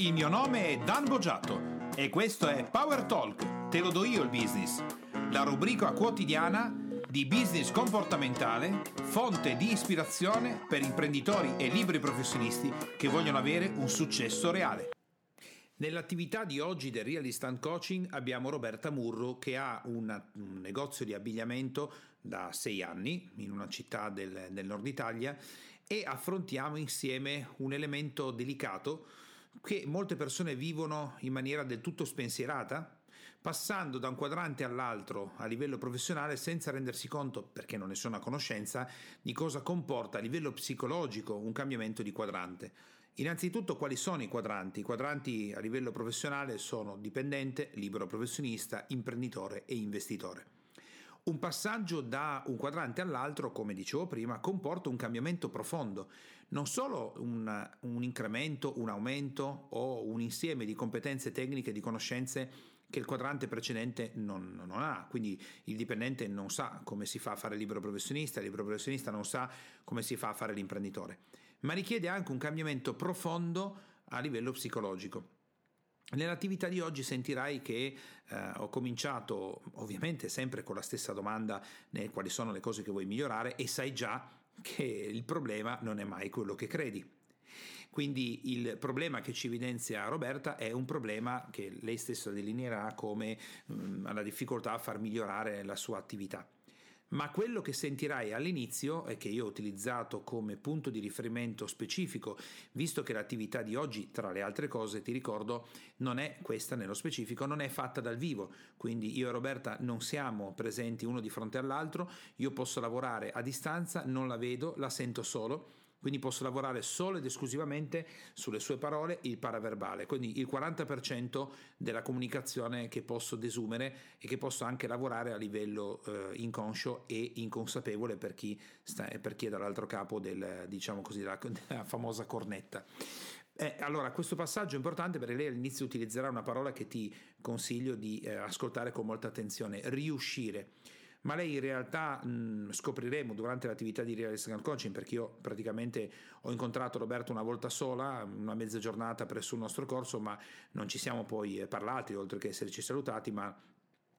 Il mio nome è Dan Boggiato e questo è Power Talk, te lo do io il business, la rubrica quotidiana di business comportamentale, fonte di ispirazione per imprenditori e libri professionisti che vogliono avere un successo reale. Nell'attività di oggi del Real Instant Coaching abbiamo Roberta Murro che ha un negozio di abbigliamento da sei anni in una città del, del nord Italia e affrontiamo insieme un elemento delicato che molte persone vivono in maniera del tutto spensierata, passando da un quadrante all'altro a livello professionale senza rendersi conto, perché non ne sono a conoscenza, di cosa comporta a livello psicologico un cambiamento di quadrante. Innanzitutto quali sono i quadranti? I quadranti a livello professionale sono dipendente, libero professionista, imprenditore e investitore. Un passaggio da un quadrante all'altro, come dicevo prima, comporta un cambiamento profondo, non solo un, un incremento, un aumento o un insieme di competenze tecniche, di conoscenze che il quadrante precedente non, non, ha. Quindi il dipendente non sa come si fa a fare il libero professionista, il libero professionista non sa come si fa a fare l'imprenditore, ma richiede anche un cambiamento profondo a livello psicologico. Nell'attività di oggi sentirai che eh, ho cominciato ovviamente sempre con la stessa domanda né, quali sono le cose che vuoi migliorare e sai già che il problema non è mai quello che credi. Quindi il problema che ci evidenzia Roberta è un problema che lei stessa delineerà come mh, mm, la difficoltà a far migliorare la sua attività ma quello che sentirai all'inizio e che io ho utilizzato come punto di riferimento specifico, visto che l'attività di oggi, tra le altre cose, ti ricordo, non è questa nello specifico, non è fatta dal vivo, quindi io e Roberta non siamo presenti uno di fronte all'altro, io posso lavorare a distanza, non la vedo, la sento solo quindi posso lavorare solo ed esclusivamente sulle sue parole, il paraverbale, quindi il 40% della comunicazione che posso desumere e che posso anche lavorare a livello eh, inconscio e inconsapevole per chi, sta, per chi è dall'altro capo del, diciamo così, della, della famosa cornetta. Eh, allora, questo passaggio è importante perché lei all'inizio utilizzerà una parola che ti consiglio di eh, ascoltare con molta attenzione, riuscire ma lei in realtà mh, scopriremo durante l'attività di Realistic Coaching, perché io praticamente ho incontrato Roberto una volta sola, una mezza giornata presso il nostro corso, ma non ci siamo poi eh, parlati, oltre che esserci salutati, ma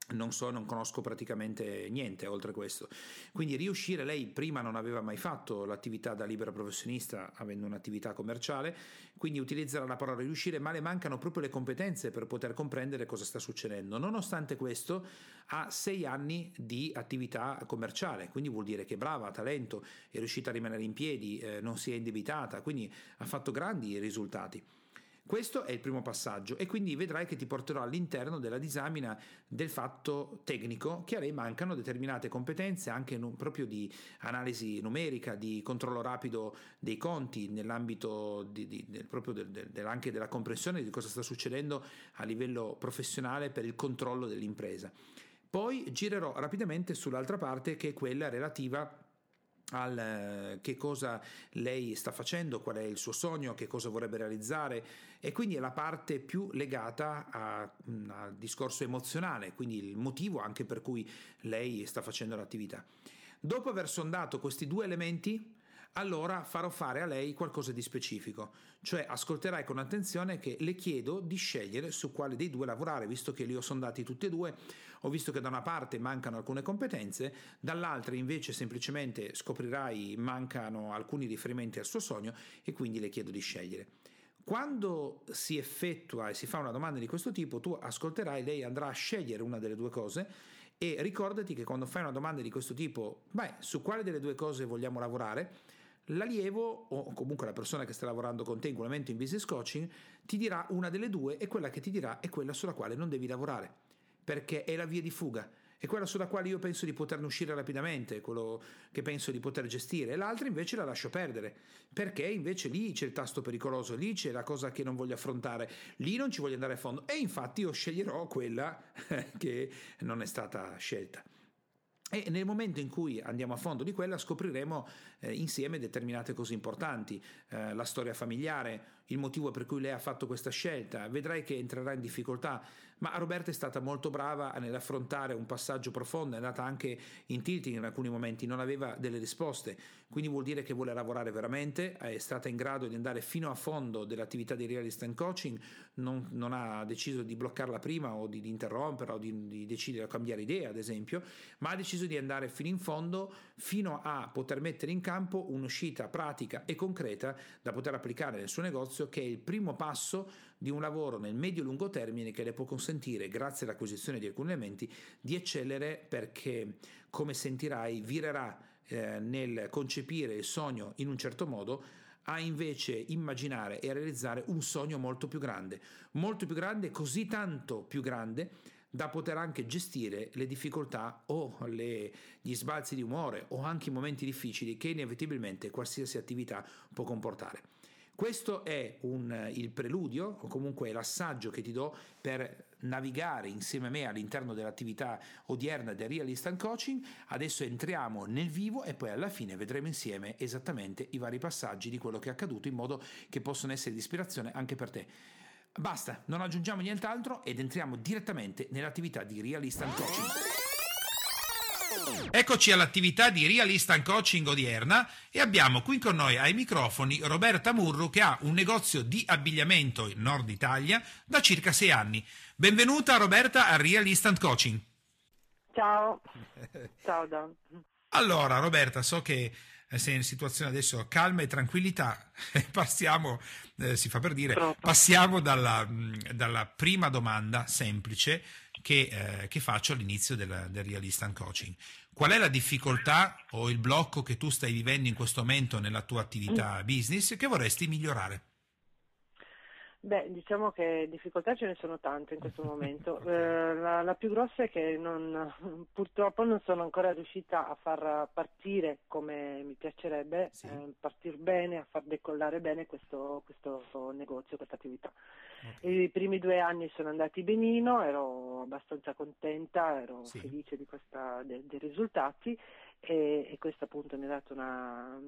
non so, non conosco praticamente niente oltre questo. Quindi riuscire, lei prima non aveva mai fatto l'attività da libera professionista, avendo un'attività commerciale, quindi utilizzerà la parola riuscire, ma le mancano proprio le competenze per poter comprendere cosa sta succedendo. Nonostante questo, ha sei anni di attività commerciale, quindi vuol dire che è brava, ha talento, è riuscita a rimanere in piedi, eh, non si è indebitata, quindi ha fatto grandi risultati. Questo è il primo passaggio e quindi vedrai che ti porterò all'interno della disamina del fatto tecnico che a lei mancano determinate competenze anche proprio di analisi numerica, di controllo rapido dei conti nell'ambito di, di, del, proprio del, del, anche della comprensione di cosa sta succedendo a livello professionale per il controllo dell'impresa. Poi girerò rapidamente sull'altra parte che è quella relativa al eh, che cosa lei sta facendo, qual è il suo sogno, che cosa vorrebbe realizzare e quindi è la parte più legata mm, al discorso emozionale, quindi il motivo anche per cui lei sta facendo l'attività. Dopo aver sondato questi due elementi, allora farò fare a lei qualcosa di specifico, cioè ascolterai con attenzione che le chiedo di scegliere su quale dei due lavorare, visto che li ho sondati tutti e due, ho visto che da una parte mancano alcune competenze, dall'altra invece semplicemente scoprirai mancano alcuni riferimenti al suo sogno e quindi le chiedo di scegliere. Quando si effettua e si fa una domanda di questo tipo, tu ascolterai, lei andrà a scegliere una delle due cose e ricordati che quando fai una domanda di questo tipo, beh, su quale delle due cose vogliamo lavorare, l'allievo o comunque la persona che sta lavorando con te in quel momento in business coaching ti dirà una delle due e quella che ti dirà è quella sulla quale non devi lavorare perché è la via di fuga. È quella sulla quale io penso di poterne uscire rapidamente, quello che penso di poter gestire, l'altra invece la lascio perdere, perché invece lì c'è il tasto pericoloso, lì c'è la cosa che non voglio affrontare, lì non ci voglio andare a fondo. E infatti io sceglierò quella che non è stata scelta. E nel momento in cui andiamo a fondo di quella scopriremo eh, insieme determinate cose importanti, eh, la storia familiare, il motivo per cui lei ha fatto questa scelta, vedrai che entrerà in difficoltà, ma Roberta è stata molto brava nell'affrontare un passaggio profondo, è andata anche in tilting in alcuni momenti, non aveva delle risposte, quindi vuol dire che vuole lavorare veramente, è stata in grado di andare fino a fondo dell'attività di realist and coaching, non, non ha deciso di bloccarla prima o di, di interromperla o di, di decidere di cambiare idea, ad esempio, ma ha deciso di andare fino in fondo fino a poter mettere in campo un'uscita pratica e concreta da poter applicare nel suo negozio, che è il primo passo di un lavoro nel medio-lungo termine che le può consentire, grazie all'acquisizione di alcuni elementi, di eccellere perché, come sentirai, virerà eh, nel concepire il sogno in un certo modo a invece immaginare e realizzare un sogno molto più grande, molto più grande, così tanto più grande da poter anche gestire le difficoltà o le, gli sbalzi di umore o anche i momenti difficili che inevitabilmente qualsiasi attività può comportare. Questo è un, il preludio o comunque l'assaggio che ti do per navigare insieme a me all'interno dell'attività odierna del Real Instant Coaching. Adesso entriamo nel vivo e poi alla fine vedremo insieme esattamente i vari passaggi di quello che è accaduto in modo che possono essere di ispirazione anche per te. Basta, non aggiungiamo nient'altro ed entriamo direttamente nell'attività di Real Instant Coaching. Eccoci all'attività di Real Instant Coaching odierna e abbiamo qui con noi ai microfoni Roberta Murru che ha un negozio di abbigliamento in Nord Italia da circa sei anni. Benvenuta Roberta a Real Instant Coaching. Ciao. Ciao Don. Allora Roberta, so che sei in situazione adesso calma e tranquillità, passiamo, eh, si fa per dire, passiamo dalla, dalla, prima domanda semplice che, eh, che faccio all'inizio del, del Real Instant Coaching. Qual è la difficoltà o il blocco che tu stai vivendo in questo momento nella tua attività mm. business che vorresti migliorare? Beh, diciamo che difficoltà ce ne sono tante in questo momento. Eh, la, la, più grossa è che non, purtroppo non sono ancora riuscita a far partire come mi piacerebbe, sì. eh, partire bene, a far decollare bene questo, questo negozio, questa attività. Okay. I primi due anni sono andati benino, ero abbastanza contenta, ero sì. felice questa, de, dei risultati e, e, questo appunto mi ha dato una,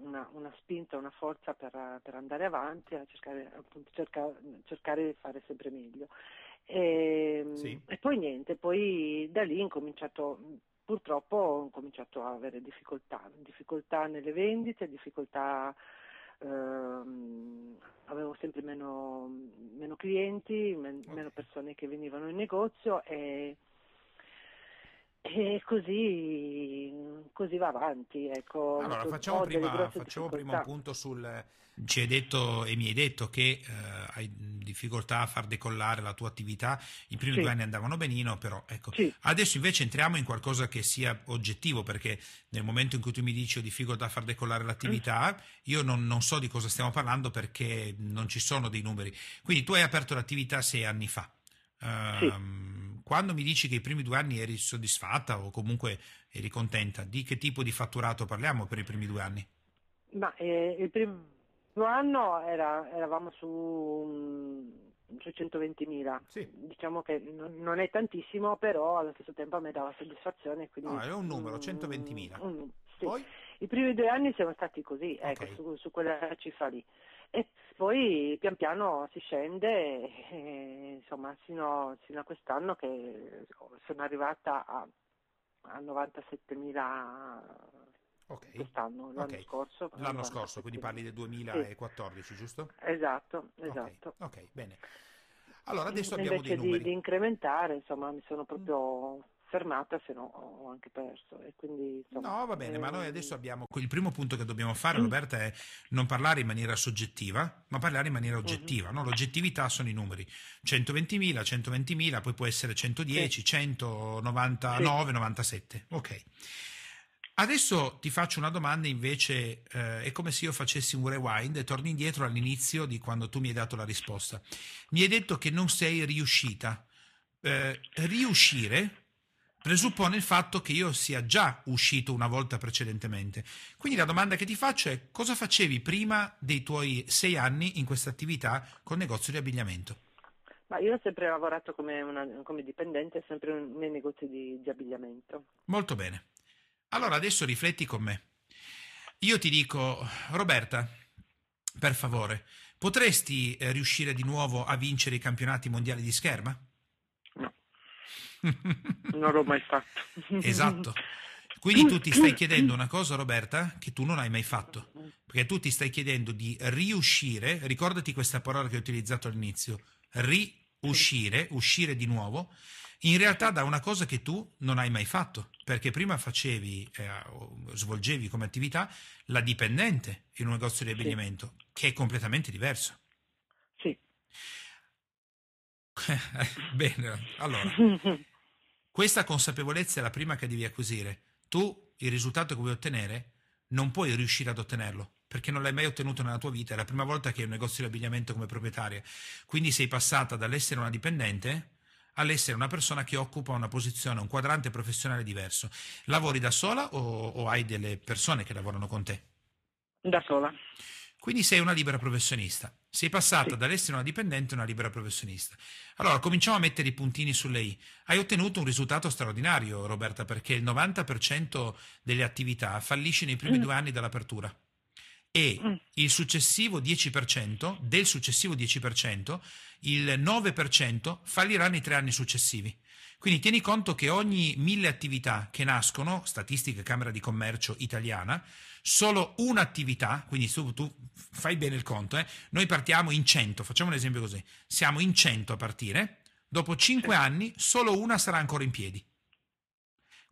una, una spinta, una forza per, per, andare avanti, a cercare, appunto, cerca, cercare di fare sempre meglio. E, sì. e, poi niente, poi da lì ho cominciato, purtroppo ho cominciato a avere difficoltà, difficoltà nelle vendite, difficoltà ehm, avevo sempre meno, meno clienti, men, okay. meno persone che venivano in negozio e e così, così, va avanti. Ecco. Allora, facciamo, prima, facciamo prima, un punto sul... Ci hai detto e mi hai detto che eh, hai difficoltà a far decollare la tua attività, i primi sì. due anni andavano benino, però ecco, sì. adesso invece entriamo in qualcosa che sia oggettivo, perché nel momento in cui tu mi dici ho difficoltà a far decollare l'attività, io non, non so di cosa stiamo parlando perché non ci sono dei numeri. Quindi tu hai aperto l'attività sei anni fa. Sì ehm, quando mi dici che i primi due anni eri soddisfatta o comunque eri contenta, di che tipo di fatturato parliamo per i primi due anni? Ma eh, il primo anno era, eravamo su, su 120.000, sì. diciamo che non, non, è tantissimo, però allo stesso tempo a me dava soddisfazione. Quindi, no, è un numero, 120.000. Un, sì. Poi? I primi due anni siamo stati così, ecco, okay. ecco, su, su quella cifra lì e poi pian piano si scende, e, insomma, sino, sino, a quest'anno che sono arrivata a, a 97.000 okay. quest'anno, l'anno okay. scorso. L'anno scorso, quindi parli del 2014, sì. giusto? Esatto, esatto. Ok, okay bene. Allora adesso abbiamo Invece dei numeri. Di, di incrementare, insomma, mi sono proprio fermata, se no ho anche perso. E quindi, insomma, no, va bene, eh... ma noi adesso abbiamo. Il primo punto che dobbiamo fare, Roberta, è non parlare in maniera soggettiva, ma parlare in maniera oggettiva. Uh-huh. No? L'oggettività sono i numeri: 120.000, 120.000, poi può essere 110, sì. 199, sì. 97. Ok. Adesso ti faccio una domanda invece, eh, è come se io facessi un rewind e torni indietro all'inizio di quando tu mi hai dato la risposta. Mi hai detto che non sei riuscita. Eh, riuscire presuppone il fatto che io sia già uscito una volta precedentemente. Quindi la domanda che ti faccio è cosa facevi prima dei tuoi sei anni in questa attività con negozio di abbigliamento? Ma io ho sempre lavorato come, una, come dipendente, sempre nei negozi di, di abbigliamento. Molto bene. Allora adesso rifletti con me. Io ti dico, Roberta, per favore, Potresti eh, riuscire di nuovo a vincere i campionati mondiali di scherma? No, non l'ho mai fatto. esatto. Quindi tu ti stai chiedendo una cosa, Roberta, che tu non hai mai fatto. Perché tu ti stai chiedendo di riuscire, ricordati questa parola che ho utilizzato all'inizio, riuscire, uscire di nuovo, in realtà da una cosa che tu non hai mai fatto, perché prima facevi, eh, svolgevi come attività la dipendente in un negozio di abbigliamento, sì. che è completamente diverso. Sì. Bene, allora, questa consapevolezza è la prima che devi acquisire. Tu il risultato che vuoi ottenere non puoi riuscire ad ottenerlo perché non l'hai mai ottenuto nella tua vita, è la prima volta che hai un negozio di abbigliamento come proprietaria. Quindi sei passata dall'essere una dipendente all'essere una persona che occupa una posizione, un quadrante professionale diverso. Lavori da sola o, o hai delle persone che lavorano con te? Da sola. Quindi sei una libera professionista. Sei passata sì. dall'essere una dipendente a una libera professionista. Allora, cominciamo a mettere i puntini sulle i. Hai ottenuto un risultato straordinario, Roberta, perché il 90% delle attività fallisce nei primi mm. due anni dall'apertura e mm. il successivo 10%, del successivo 10%, il 9% fallirà nei tre anni successivi. Quindi tieni conto che ogni mille attività che nascono, statistica Camera di Commercio italiana, solo un'attività, quindi tu, tu fai bene il conto, eh? noi partiamo in 100, facciamo un esempio così, siamo in 100 a partire, dopo 5 anni solo una sarà ancora in piedi.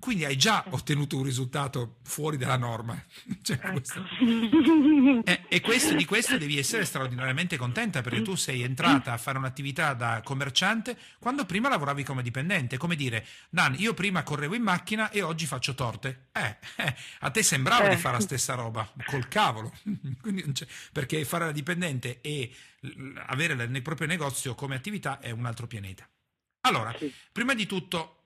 Quindi hai già ottenuto un risultato fuori dalla norma. cioè, ecco. questo. E, e questo, di questo devi essere straordinariamente contenta perché tu sei entrata a fare un'attività da commerciante quando prima lavoravi come dipendente. Come dire, Dan, io prima correvo in macchina e oggi faccio torte. Eh, eh a te sembrava eh. di fare la stessa roba, col cavolo. Perché fare la dipendente e avere nel proprio negozio come attività è un altro pianeta. Allora, prima di tutto eh,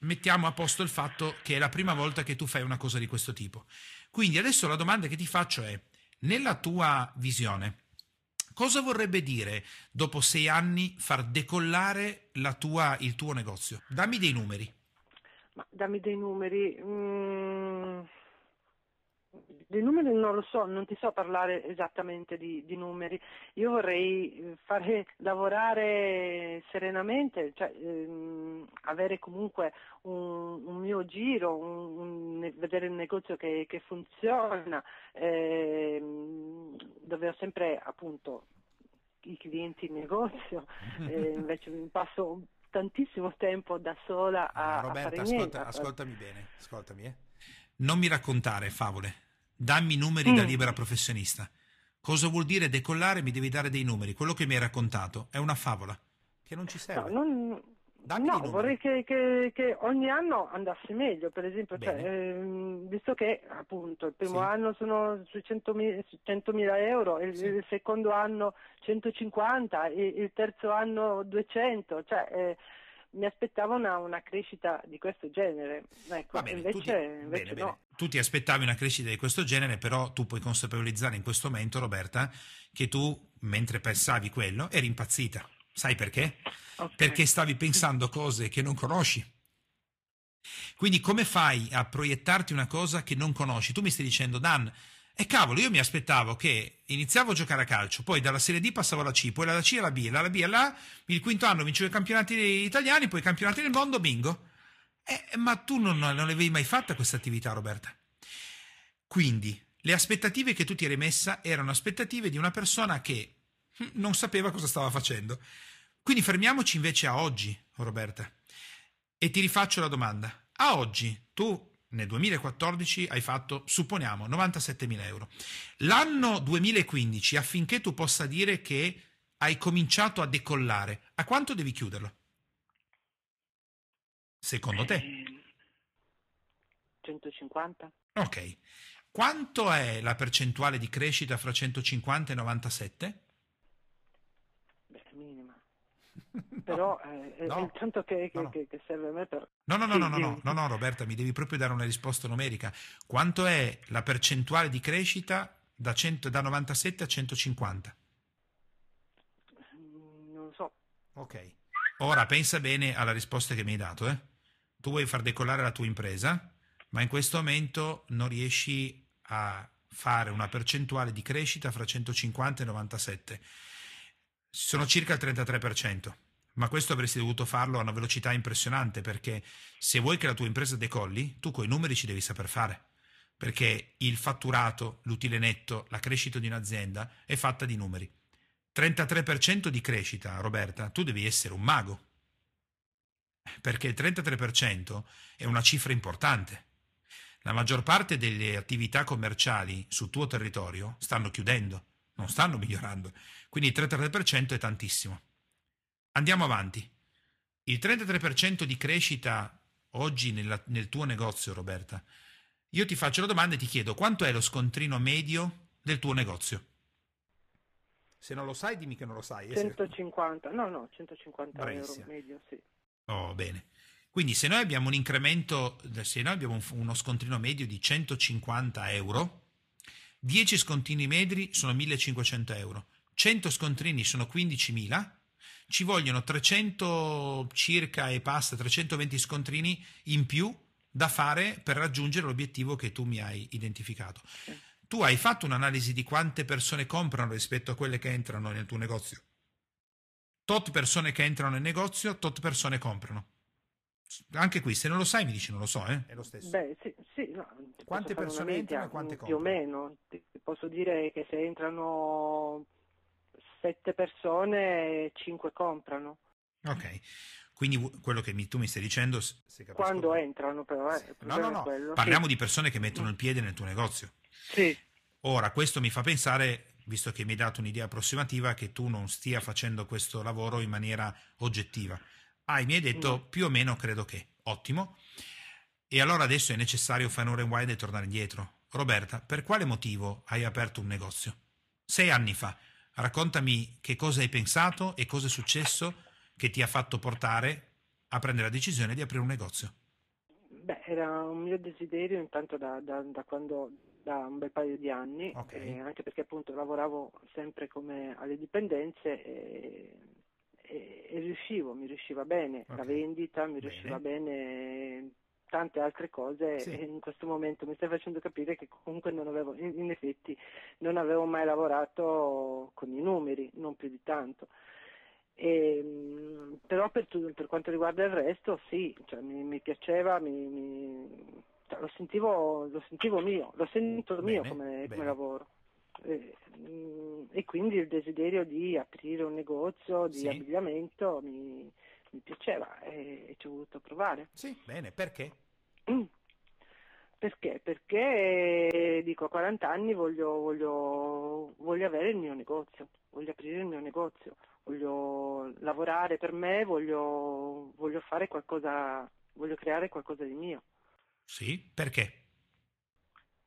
mettiamo a posto il fatto che è la prima volta che tu fai una cosa di questo tipo. Quindi adesso la domanda che ti faccio è, nella tua visione, cosa vorrebbe dire dopo sei anni far decollare tua, il tuo negozio? Dammi dei numeri. Ma dammi dei numeri. Mm dei numeri non lo so, non ti so parlare esattamente di, di numeri. Io vorrei eh, fare lavorare serenamente, cioè, ehm, avere comunque un, un mio giro, un, un, vedere il negozio che, che funziona, ehm, dove ho sempre appunto i clienti in negozio, eh, invece passo tantissimo tempo da sola a, Roberta, a fare ascolta, niente. ascoltami bene, ascoltami, eh. Non mi raccontare favole dammi i numeri mm. da libera professionista. Cosa vuol dire decollare? Mi devi dare dei numeri. Quello che mi hai raccontato è una favola che non ci serve. No, non... no vorrei che, che, che, ogni anno andasse meglio, per esempio, cioè, ehm, visto che appunto il primo sì. anno sono sui 100.000, 100.000 euro, il, sì. il, secondo anno 150, il, il terzo anno 200, cioè eh, mi aspettavo una, una, crescita di questo genere. Ecco, bene, invece, ti, invece bene, no. Bene. Tu ti aspettavi una crescita di questo genere, però tu puoi consapevolizzare in questo momento, Roberta, che tu, mentre pensavi quello, eri impazzita. Sai perché? Okay. Perché stavi pensando cose che non conosci. Quindi come fai a proiettarti una cosa che non conosci? Tu mi stai dicendo, Dan, e cavolo, io mi aspettavo che iniziavo a giocare a calcio, poi dalla Serie D passavo alla C, poi dalla C alla B, dalla B alla A, il quinto anno vincevo i campionati italiani, poi i campionati del mondo, bingo. Eh, ma tu non, non avevi mai fatta questa attività, Roberta. Quindi, le aspettative che tu ti eri messa erano aspettative di una persona che non sapeva cosa stava facendo. Quindi fermiamoci invece a oggi, Roberta, e ti rifaccio la domanda. A oggi tu nel 2014 hai fatto, supponiamo, 97.000 euro. L'anno 2015, affinché tu possa dire che hai cominciato a decollare, a quanto devi chiuderlo? Secondo te? 150. Ok. Quanto è la percentuale di crescita fra 150 e 97? però eh, no. è il tanto che, che, no, no. che, serve a me per... No, no, no, no, no, no, no, Roberta, mi devi proprio dare una risposta numerica. Quanto è la percentuale di crescita da, 100, da 97 a 150? Mm, non lo so. Ok. Ora pensa bene alla risposta che mi hai dato. Eh? Tu vuoi far decollare la tua impresa, ma in questo momento non riesci a fare una percentuale di crescita fra 150 e 97. Sono circa il 33%, ma questo avresti dovuto farlo a una velocità impressionante perché se vuoi che la tua impresa decolli, tu coi numeri ci devi saper fare. Perché il fatturato, l'utile netto, la crescita di un'azienda è fatta di numeri. 33% di crescita, Roberta, tu devi essere un mago. Perché il 33% è una cifra importante. La maggior parte delle attività commerciali sul tuo territorio stanno chiudendo, non stanno migliorando. Quindi il 33% è tantissimo. Andiamo avanti. Il 33% di crescita oggi nella, nel tuo negozio, Roberta, io ti faccio la domanda e ti chiedo quanto è lo scontrino medio del tuo negozio? Se non lo sai, dimmi che non lo sai. 150, no, no, 150 Bravissima. euro medio, sì. Oh, bene. Quindi se noi abbiamo un incremento, se noi abbiamo uno scontrino medio di 150 euro, 10 scontrini medi sono 1500 euro, 100 scontrini sono 15.000, ci vogliono 300 circa e passa, 320 scontrini in più da fare per raggiungere l'obiettivo che tu mi hai identificato. Tu hai fatto un'analisi di quante persone comprano rispetto a quelle che entrano nel tuo negozio? Tot persone che entrano nel negozio, tot persone comprano. Anche qui, se non lo sai, mi dici non lo so, eh? È lo stesso. Beh, sì, sì no, quante persone entrano e quante comprano? Più o meno. Posso dire che se entrano sette persone, cinque comprano. Ok. Quindi quello che mi, tu mi stai dicendo... Quando bene. entrano però, eh, no, no, no, parliamo sì. di persone che mettono il piede nel tuo negozio. Sì. Ora, questo mi fa pensare, visto che mi hai dato un'idea approssimativa, che tu non stia facendo questo lavoro in maniera oggettiva. Ah, mi hai detto no. più o meno credo che. Ottimo. E allora adesso è necessario fare un rewind e tornare indietro. Roberta, per quale motivo hai aperto un negozio? Sei anni fa. Raccontami che cosa hai pensato e cosa è successo che ti ha fatto portare a prendere la decisione di aprire un negozio. Beh, era un mio desiderio intanto da, da, da quando da un bel paio di anni, okay. eh, anche perché appunto lavoravo sempre come alle dipendenze e, e, e riuscivo, mi riusciva bene okay. la vendita, mi bene. riusciva bene tante altre cose sì. e in questo momento mi stai facendo capire che comunque non avevo, in, effetti non avevo mai lavorato con i numeri, non più di tanto. E, ehm, però per, per, quanto riguarda il resto sì, cioè, mi, mi, piaceva, mi, mi, cioè, lo, sentivo, lo, sentivo, mio, lo sento mio bene, come, bene. come, lavoro. E, mm, e, quindi il desiderio di aprire un negozio di sì. abbigliamento mi, piaceva e, e, ci ho voluto provare. Sì, bene, perché? Perché? Perché dico a 40 anni voglio, voglio, voglio avere il mio negozio, voglio aprire il mio negozio voglio lavorare per me, voglio, voglio fare qualcosa, voglio creare qualcosa di mio. Sì, perché?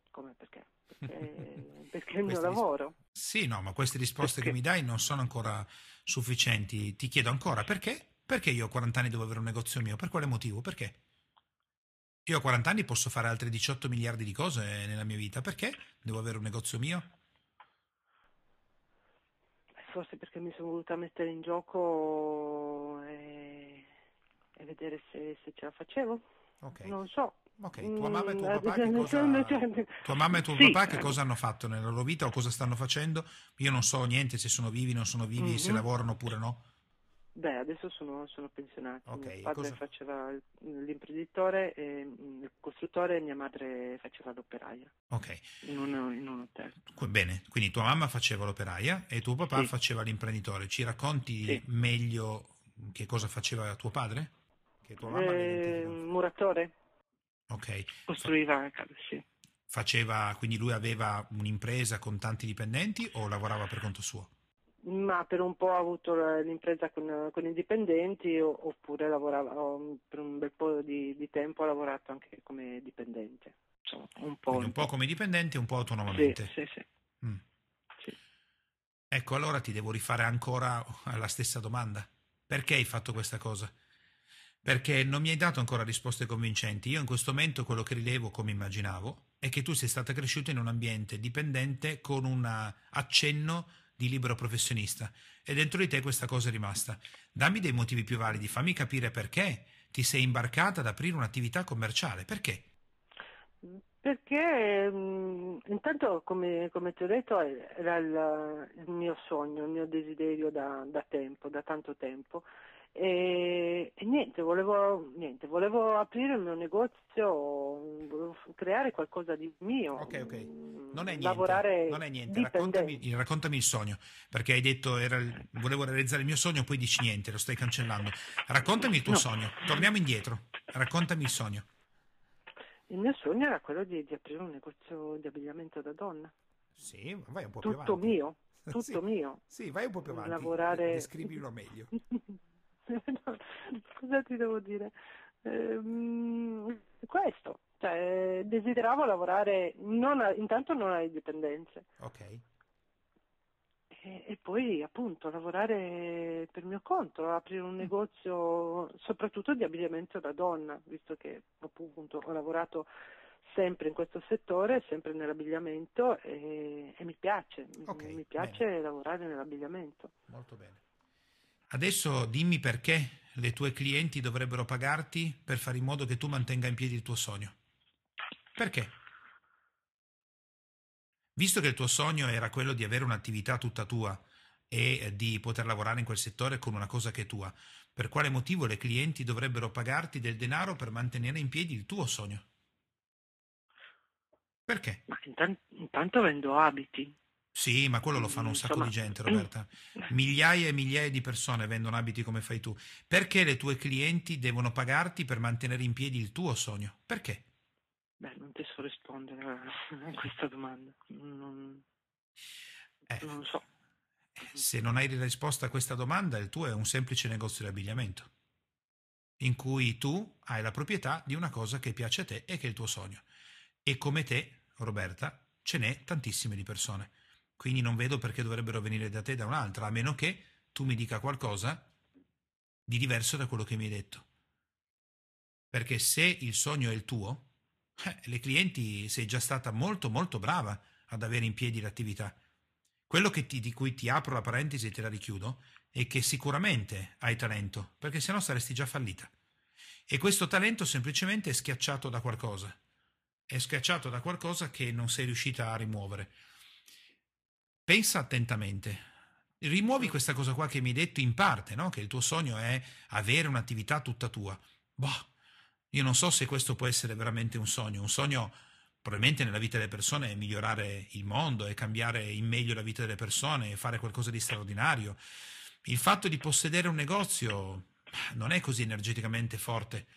Come perché? Perché, perché è il mio lavoro. Sì, no, ma queste risposte perché? che mi dai non sono ancora sufficienti. Ti chiedo ancora perché? Perché io a 40 anni devo avere un negozio mio? Per quale motivo? Perché? Io a 40 anni posso fare altri 18 miliardi di cose nella mia vita. Perché devo avere un negozio mio? forse perché mi sono voluta mettere in gioco e, e vedere se, se, ce la facevo. Okay. Non so. Ok, tua mamma e tuo papà, che cosa, tua mamma e tuo sì. papà che cosa hanno fatto nella loro vita o cosa stanno facendo? Io non so niente se sono vivi, non sono vivi, mm-hmm. se lavorano oppure no. Beh, adesso sono, sono pensionati. Okay, mio padre cosa... faceva l'imprenditore, il costruttore e mia madre faceva l'operaia. Ok. In un, in un, hotel. Bene, quindi tua mamma faceva l'operaia e tuo papà sì. faceva l'imprenditore. Ci racconti sì. meglio che cosa faceva tuo padre? Che tua mamma eh, muratore. Ok. Costruiva Fa... casa, sì. Faceva, quindi lui aveva un'impresa con tanti dipendenti o lavorava per conto suo? Ma per un po' ha avuto l'impresa con, con i dipendenti oppure lavorava, per un bel po' di, di, tempo ha lavorato anche come dipendente. Insomma, un, po', un po' come dipendente e un po' autonomamente. Sì, sì, sì. Mm. sì. Ecco, allora ti devo rifare ancora la stessa domanda. Perché hai fatto questa cosa? Perché non mi hai dato ancora risposte convincenti. Io in questo momento quello che rilevo, come immaginavo, è che tu sei stata cresciuta in un ambiente dipendente con un accenno di libero professionista e dentro di te questa cosa è rimasta. Dammi dei motivi più validi, fammi capire perché ti sei imbarcata ad aprire un'attività commerciale, perché? Perché mh, mm, intanto, come, come, ti ho detto, era il, il, mio sogno, il mio desiderio da, da tempo, da tanto tempo. E, e niente, volevo, niente, volevo, aprire il mio negozio, volevo creare qualcosa di mio. Ok, ok. Non è niente. Lavorare non è niente. Raccontami, raccontami, il sogno, perché hai detto era, volevo realizzare il mio sogno, poi dici niente, lo stai cancellando. Raccontami il tuo no. sogno. Torniamo indietro. Raccontami il sogno. Il mio sogno era quello di, di, aprire un negozio di abbicosa da donna. Sì, vai un po' tutto più avanti. Mio, tutto sì, mio. Sì, vai un po' più avanti. Lavorare... Descrivilo meglio. Cosa ti devo dire? Ehm, questo, cioè, desideravo lavorare non a, intanto non alle dipendenze. Ok e, poi appunto lavorare per mio conto, aprire un mm. negozio soprattutto di abbigliamento da donna, visto che appunto ho lavorato sempre in questo settore, sempre nell'abbigliamento e, e mi piace, okay, mi piace bene. lavorare nell'abbigliamento. Molto bene. Adesso dimmi perché le tue clienti dovrebbero pagarti per fare in modo che tu mantenga in piedi il tuo sogno. Perché? Visto che il tuo sogno era quello di avere un'attività tutta tua e di poter lavorare in quel settore con una cosa che è tua, per quale motivo le clienti dovrebbero pagarti del denaro per mantenere in piedi il tuo sogno? Perché? Ma intanto, intanto vendo abiti. Sì, ma quello lo fanno un sacco Insomma. di gente, Roberta. Migliaia e migliaia di persone vendono abiti come fai tu. Perché le tue clienti devono pagarti per mantenere in piedi il tuo sogno? Perché? Beh, non ti so rispondere a questa domanda. Non, eh, non so. Se non hai risposta a questa domanda, il tuo è un semplice negozio di abbigliamento, in cui tu hai la proprietà di una cosa che piace a te e che è il tuo sogno. E come te, Roberta, ce n'è tantissime di persone. Quindi non vedo perché dovrebbero venire da te da un'altra, a meno che tu mi dica qualcosa di diverso da quello che mi hai detto. Perché se il sogno è il tuo, eh, le clienti sei già stata molto molto brava ad avere in piedi l'attività. Quello ti, di cui ti apro la parentesi e te la richiudo è che sicuramente hai talento, perché sennò saresti già fallita. E questo talento semplicemente è schiacciato da qualcosa. È schiacciato da qualcosa che non sei riuscita a rimuovere. Pensa attentamente. Rimuovi questa cosa qua che mi hai detto in parte, no? che il tuo sogno è avere un'attività tutta tua. Boh, io non so se questo può essere veramente un sogno. Un sogno probabilmente nella vita delle persone è migliorare il mondo, è cambiare in meglio la vita delle persone, è fare qualcosa di straordinario. Il fatto di possedere un negozio non è così energeticamente forte.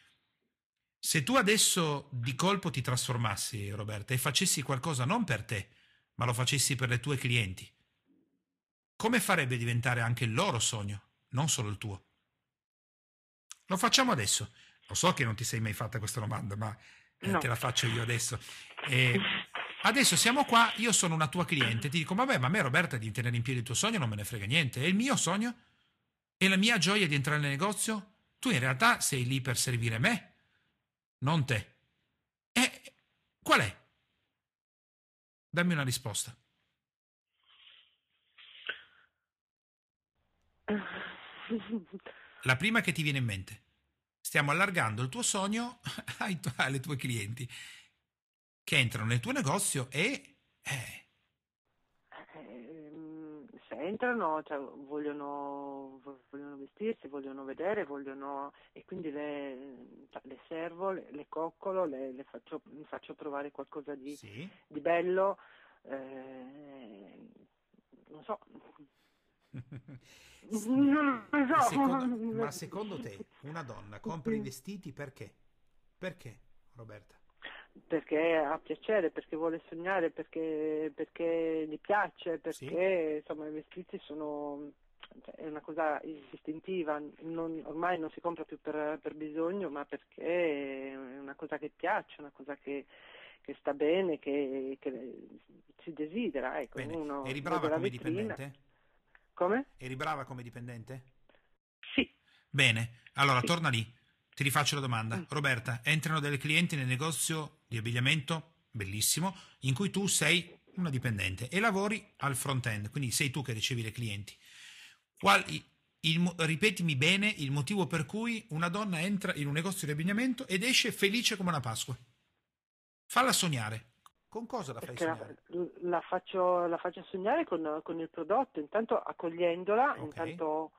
Se tu adesso di colpo ti trasformassi, Roberta, e facessi qualcosa non per te, ma lo facessi per le tue clienti, come farebbe diventare anche il loro sogno, non solo il tuo? Lo facciamo adesso. Lo so che non ti sei mai fatta questa domanda, ma eh, no. te la faccio io adesso. E adesso siamo qua, io sono una tua cliente, ti dico, vabbè, ma a me Roberta di tenere in piedi il tuo sogno non me ne frega niente, è il mio sogno, è la mia gioia di entrare nel negozio, tu in realtà sei lì per servire me, non te. E qual è? Dammi una risposta. La prima che ti viene in mente stiamo allargando il tuo sogno ai tu- alle tue clienti che entrano nel tuo negozio e... Eh. Entrano, cioè, vogliono, vogliono, vestirsi, vogliono vedere, vogliono, e quindi le, cioè, le servo, le, le coccolo, le, le faccio, mi faccio provare qualcosa di, sì. di bello, eh, non so. Non so. Secondo, ma secondo te una donna compra i vestiti perché? Perché, Roberta? Perché ha piacere, perché vuole sognare, perché, perché gli piace, perché sì. insomma i vestiti sono cioè, è una cosa istintiva, non, ormai non si compra più per, per, bisogno, ma perché è una cosa che piace, una cosa che, che sta bene, che, che, si desidera. Ecco, bene. Uno Eri brava come vetrina. dipendente? Come? Eri brava come dipendente? Sì. Bene, allora sì. torna lì. Ti rifaccio la domanda. Mm. Roberta, entrano delle clienti nel negozio di abbigliamento, bellissimo, in cui tu sei una dipendente e lavori al front-end, quindi sei tu che ricevi le clienti. Qual, il, ripetimi bene il motivo per cui una donna entra in un negozio di abbigliamento ed esce felice come una Pasqua. Falla sognare. Con cosa la fai sognare? La, la, faccio, la, faccio, sognare con, con, il prodotto, intanto accogliendola, okay. intanto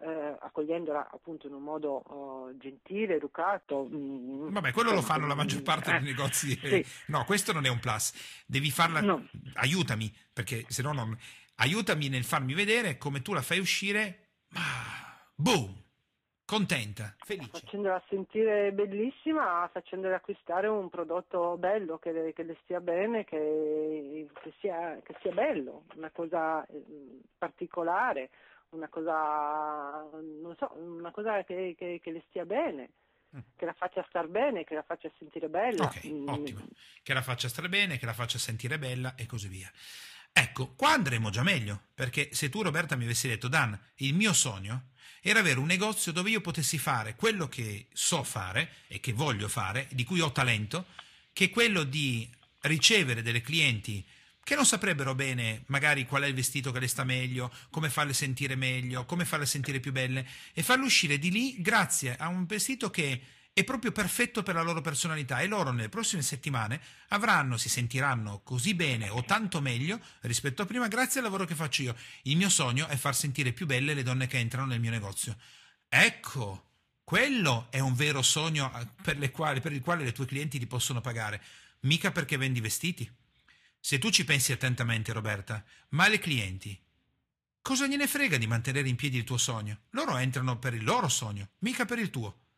eh, accogliendola appunto in un modo oh, gentile, educato. Mm, Vabbè, quello lo fanno la maggior parte dei negozi. Sì. No, questo non è un plus. Devi farla. No. Aiutami, perché se no non. Aiutami nel farmi vedere come tu la fai uscire. Boom! contenta, felice. Facendola sentire bellissima, facendola acquistare un prodotto bello, che le, che le stia bene, che, che, sia, che, sia, bello, una cosa eh, particolare, una cosa, non so, una cosa che, le stia bene. Mm. Che la faccia star bene, che la faccia sentire bella. Ok, mm. ottimo. Che la faccia stare bene, che la faccia sentire bella e così via. Ecco, qua andremo già meglio, perché se tu Roberta mi avessi detto, Dan, il mio sogno era avere un negozio dove io potessi fare quello che so fare e che voglio fare, di cui ho talento, che è quello di ricevere delle clienti che non saprebbero bene magari qual è il vestito che le sta meglio, come farle sentire meglio, come farle sentire più belle e farle uscire di lì grazie a un vestito che è proprio perfetto per la loro personalità e loro nelle prossime settimane avranno, si sentiranno così bene o tanto meglio rispetto a prima grazie al lavoro che faccio io. Il mio sogno è far sentire più belle le donne che entrano nel mio negozio. Ecco, quello è un vero sogno eh, per, quali, per il quale le tue clienti ti possono pagare, mica perché vendi vestiti. Se tu ci pensi attentamente, Roberta, ma le clienti, cosa gliene frega di mantenere in piedi il tuo sogno? Loro entrano per il loro sogno, mica per il tuo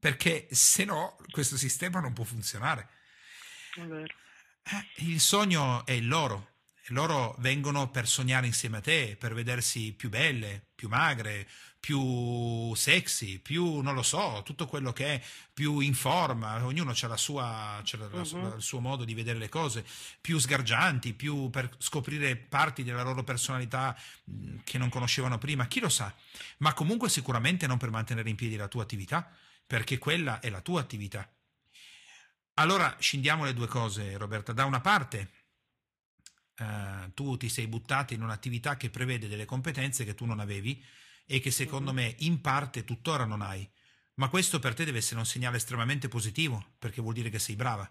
perché se no questo sistema non può funzionare. Eh, il sogno è il loro, loro vengono per sognare insieme a te, per vedersi più belle, più magre, più sexy, più non lo so, tutto quello che è più in forma, ognuno ha, la sua, c'ha la, uh-huh. il suo modo di vedere le cose, più sgargianti, più per scoprire parti della loro personalità che non conoscevano prima, chi lo sa, ma comunque sicuramente non per mantenere in piedi la tua attività perché quella è la tua attività. Allora scindiamo le due cose, Roberta. Da una parte, eh, tu ti sei buttata in un'attività che prevede delle competenze che tu non avevi e che secondo me in parte tuttora non hai. Ma questo per te deve essere un segnale estremamente positivo, perché vuol dire che sei brava.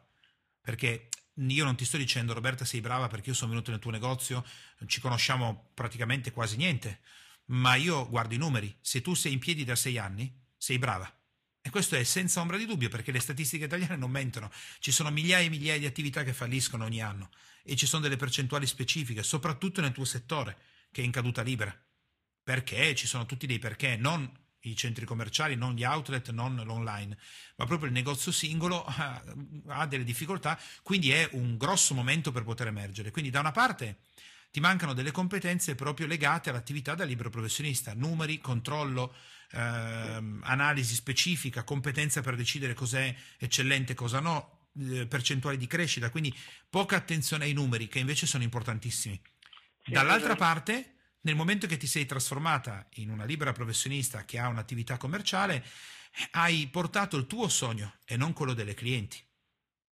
Perché io non ti sto dicendo Roberta sei brava perché io sono venuto nel tuo negozio, ci conosciamo praticamente quasi niente, ma io guardo i numeri, se tu sei in piedi da sei anni, sei brava. E questo è senza ombra di dubbio perché le statistiche italiane non mentono. Ci sono migliaia e migliaia di attività che falliscono ogni anno e ci sono delle percentuali specifiche, soprattutto nel tuo settore, che è in caduta libera. Perché? Ci sono tutti dei perché, non i centri commerciali, non gli outlet, non l'online, ma proprio il negozio singolo ha delle difficoltà, quindi è un grosso momento per poter emergere. Quindi da una parte ti mancano delle competenze proprio legate all'attività da libero professionista, numeri, controllo, ehm, analisi specifica, competenza per decidere cos'è eccellente e cosa no, eh, percentuali di crescita, quindi poca attenzione ai numeri che invece sono importantissimi. Dall'altra parte, nel momento che ti sei trasformata in una libera professionista che ha un'attività commerciale, hai portato il tuo sogno e non quello delle clienti.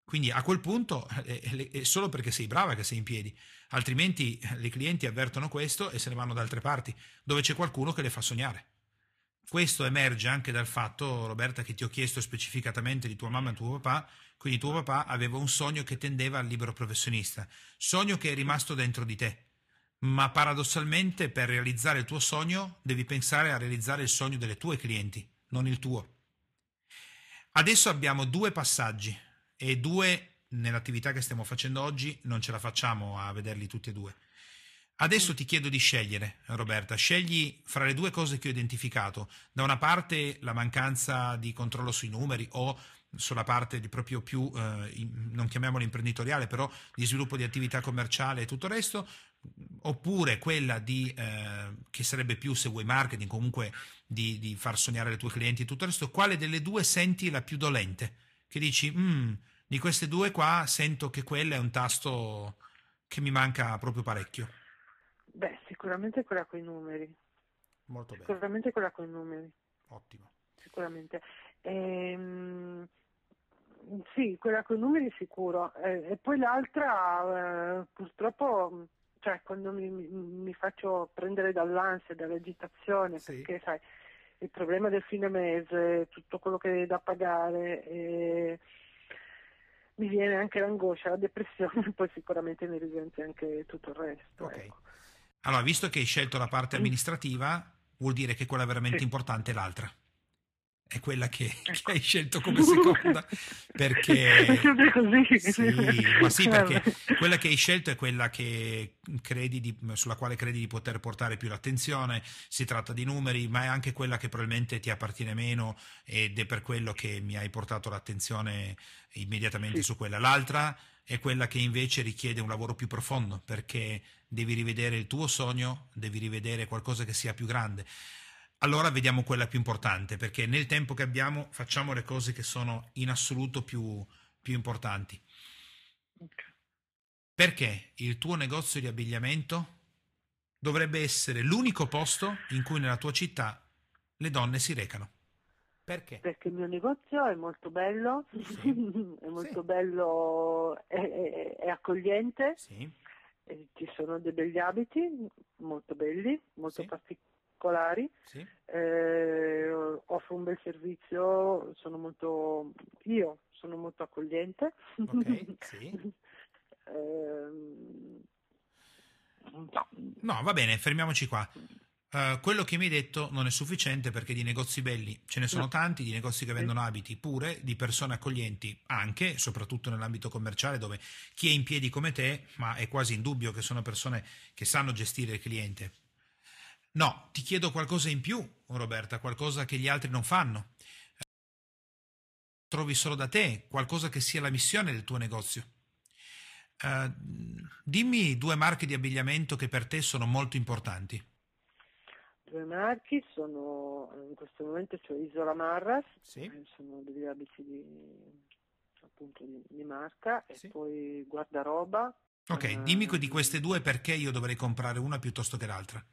Quindi a quel punto è, è solo perché sei brava che sei in piedi, altrimenti le clienti avvertono questo e se ne vanno da altre parti, dove c'è qualcuno che le fa sognare. Questo emerge anche dal fatto, Roberta, che ti ho chiesto specificatamente di tua mamma e tuo papà, quindi tuo papà aveva un sogno che tendeva al libero professionista, sogno che è rimasto dentro di te. Ma paradossalmente per realizzare il tuo sogno devi pensare a realizzare il sogno delle tue clienti, non il tuo. Adesso abbiamo due passaggi e due nell'attività che stiamo facendo oggi non ce la facciamo a vederli tutti e due. Adesso ti chiedo di scegliere, Roberta, scegli fra le due cose che ho identificato. Da una parte la mancanza di controllo sui numeri o sulla parte di proprio più, eh, non chiamiamola imprenditoriale, però di sviluppo di attività commerciale e tutto il resto, oppure quella di, eh, che sarebbe più se vuoi marketing, comunque di, di, far sognare le tue clienti e tutto il resto, quale delle due senti la più dolente? Che dici, mm, di queste due qua sento che quella è un tasto che mi manca proprio parecchio. Beh, sicuramente quella con i numeri. Molto bene. Sicuramente quella con i numeri. Ottimo. Sicuramente. Ehm, sì, quella con i numeri sicuro. Eh, e poi l'altra, eh, purtroppo, cioè, quando mi, mi, faccio prendere dall'ansia, dall'agitazione, sì. perché sai, il problema del fine mese, tutto quello che è da pagare. Eh, mi viene anche l'angoscia, la depressione, poi sicuramente mi risente anche tutto il resto. Ok. ecco. Allora, visto che hai scelto la parte Mm. amministrativa, vuol dire che quella veramente Sì. importante è l'altra. È quella che, che hai scelto come seconda, perché... È sempre così. Sì, ma sì, perché Vabbè. quella che hai scelto è quella che credi di- sulla quale credi di poter portare più l'attenzione, si tratta di numeri, ma è anche quella che probabilmente ti appartiene meno ed è per quello che mi hai portato l'attenzione immediatamente Sì. su quella. L'altra è quella che invece richiede un lavoro più profondo, perché devi rivedere il tuo sogno, devi rivedere qualcosa che sia più grande. Allora vediamo quella più importante, perché nel tempo che abbiamo facciamo le cose che sono in assoluto più, più importanti. Perché il tuo negozio di abbigliamento dovrebbe essere l'unico posto in cui nella tua città le donne si recano? Perché? Perché il mio negozio è molto bello, Sì. è molto Sì. bello, è, è- è accogliente, Sì, e ci sono dei begli abiti molto belli, molto Sì. Particolari, sì, eh, offro un bel servizio, sono molto, io sono molto accogliente. ok, sì. Ehm, No, va bene, fermiamoci qua. Eh, quello che mi hai detto non è sufficiente perché di negozi belli ce ne sono No. tanti, di negozi che vendono abiti pure, di persone accoglienti anche, soprattutto nell'ambito commerciale dove chi è in piedi come te, ma è quasi indubbio che sono persone che sanno gestire il cliente. No, ti chiedo qualcosa in più, Roberta, qualcosa che gli altri non fanno. Trovi solo da te, qualcosa che sia la missione del tuo negozio. Eh, dimmi due marche di abbigliamento che per te sono molto importanti. Due marchi sono, in questo momento c'è Isola Marras, Sì. eh, sono degli abiti di, appunto di, di marca, Sì. e poi Guardaroba. Ok, eh, dimmi di queste due perché io dovrei comprare una piuttosto che l'altra.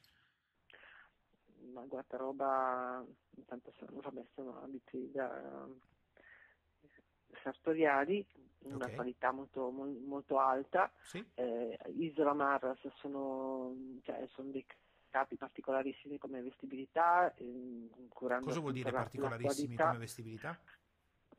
Ma Guardaroba, intanto sono, vabbè, sono abiti da, sartoriali, una Ok. qualità molto, mol- molto alta. Sì. Eh, Isola Marras sono, cioè, sono dei capi particolarissimi come vestibilità, curando Cosa vuol dire la- la particolarissimi come vestibilità?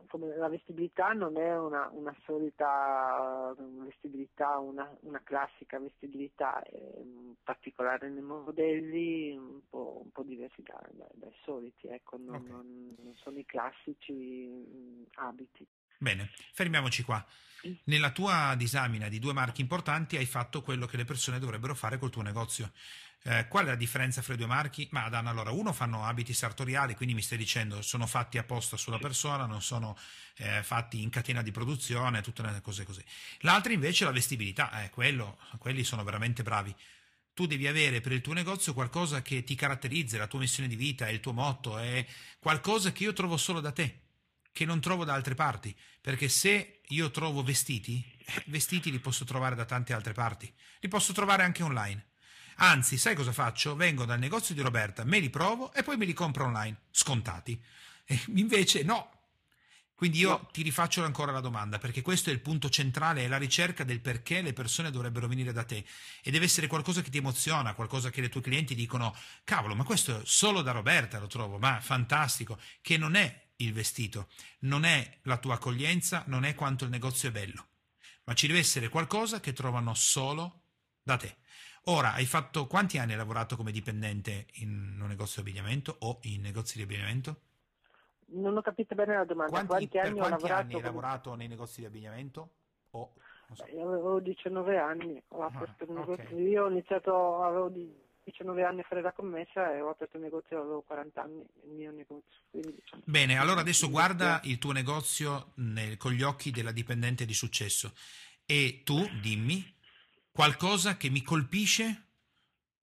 Come la vestibilità non è una, una solita vestibilità, una, una classica vestibilità, mm, particolare nei modelli, un po', un po' diversi da- da- dai soliti, ecco, non, Ok. non- non sono i classici mm, abiti. Bene, fermiamoci qua. Nella tua disamina di due marchi importanti hai fatto quello che le persone dovrebbero fare col tuo negozio. Eh, qual è la differenza fra i due marchi? Ma Dan, allora, uno fanno abiti sartoriali, quindi mi stai dicendo sono fatti apposta sulla persona, non sono eh, fatti in catena di produzione, tutte le cose così. L'altro invece è la vestibilità, eh, quello, quelli sono veramente bravi. Tu devi avere per il tuo negozio qualcosa che ti caratterizza, la tua missione di vita, il tuo motto, è qualcosa che io trovo solo da te, che non trovo da altre parti. Perché se io trovo vestiti, eh, vestiti li posso trovare da tante altre parti, li posso trovare anche online. Anzi, sai cosa faccio? Vengo dal negozio di Roberta, me li provo e poi me li compro online, scontati. E invece no. Quindi io No. ti rifaccio ancora la domanda, perché questo è il punto centrale, è la ricerca del perché le persone dovrebbero venire da te. E deve essere qualcosa che ti emoziona, qualcosa che i tuoi clienti dicono, cavolo, ma questo solo da Roberta lo trovo, ma fantastico, che non è il vestito, non è la tua accoglienza, non è quanto il negozio è bello, ma ci deve essere qualcosa che trovano solo da te. Ora, hai fatto quanti anni hai lavorato come dipendente in un negozio di abbigliamento o in negozi di abbigliamento? Non ho capito bene la domanda, Quanti, quanti, anni ho quanti lavorato? anni hai come- lavorato nei negozi di abbigliamento? O, so. Beh, avevo 19 anni, ho Ah, aperto il ok. negozio, io ho iniziato, avevo 19 anni a fare la commessa e ho aperto il negozio, avevo 40 anni, il mio negozio. diciamo, Bene, allora adesso guarda il tuo negozio nel- con gli occhi della dipendente di successo e tu dimmi qualcosa che mi colpisce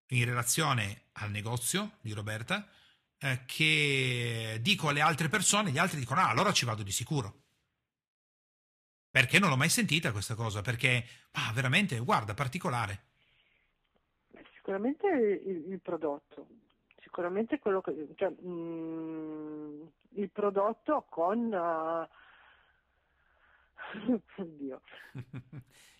in relazione al negozio di Roberta eh, che dico alle altre persone, gli altri dicono ah allora ci vado di sicuro. Perché non l'ho mai sentita questa cosa? Perché ah, veramente, guarda, particolare. Sicuramente il, il prodotto, sicuramente quello che, cioè, mm, il prodotto con, eh, oddio,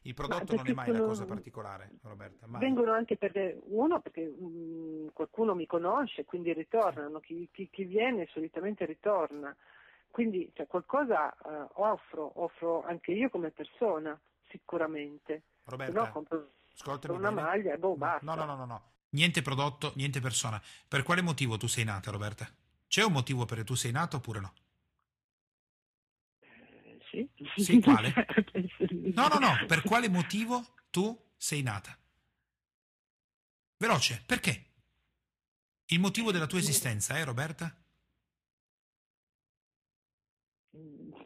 Il prodotto non è mai la sono- cosa particolare, Roberta. mai. vengono anche perché, uno perché mm, qualcuno mi conosce, quindi ritornano, chi, chi- chi viene solitamente ritorna, quindi cioè, qualcosa eh, offro, offro anche io come persona, sicuramente. Roberta, no, compro ascoltami una bene. maglia boh, basta. No, no, no, no, no. Niente prodotto, niente persona. Per quale motivo tu sei nata, Roberta? C'è un motivo per cui tu sei nata oppure no? Eh, Sì. Sì, quale? No, no, no. Per quale motivo tu sei nata? Veloce, perché? Il motivo della tua esistenza, eh, Roberta?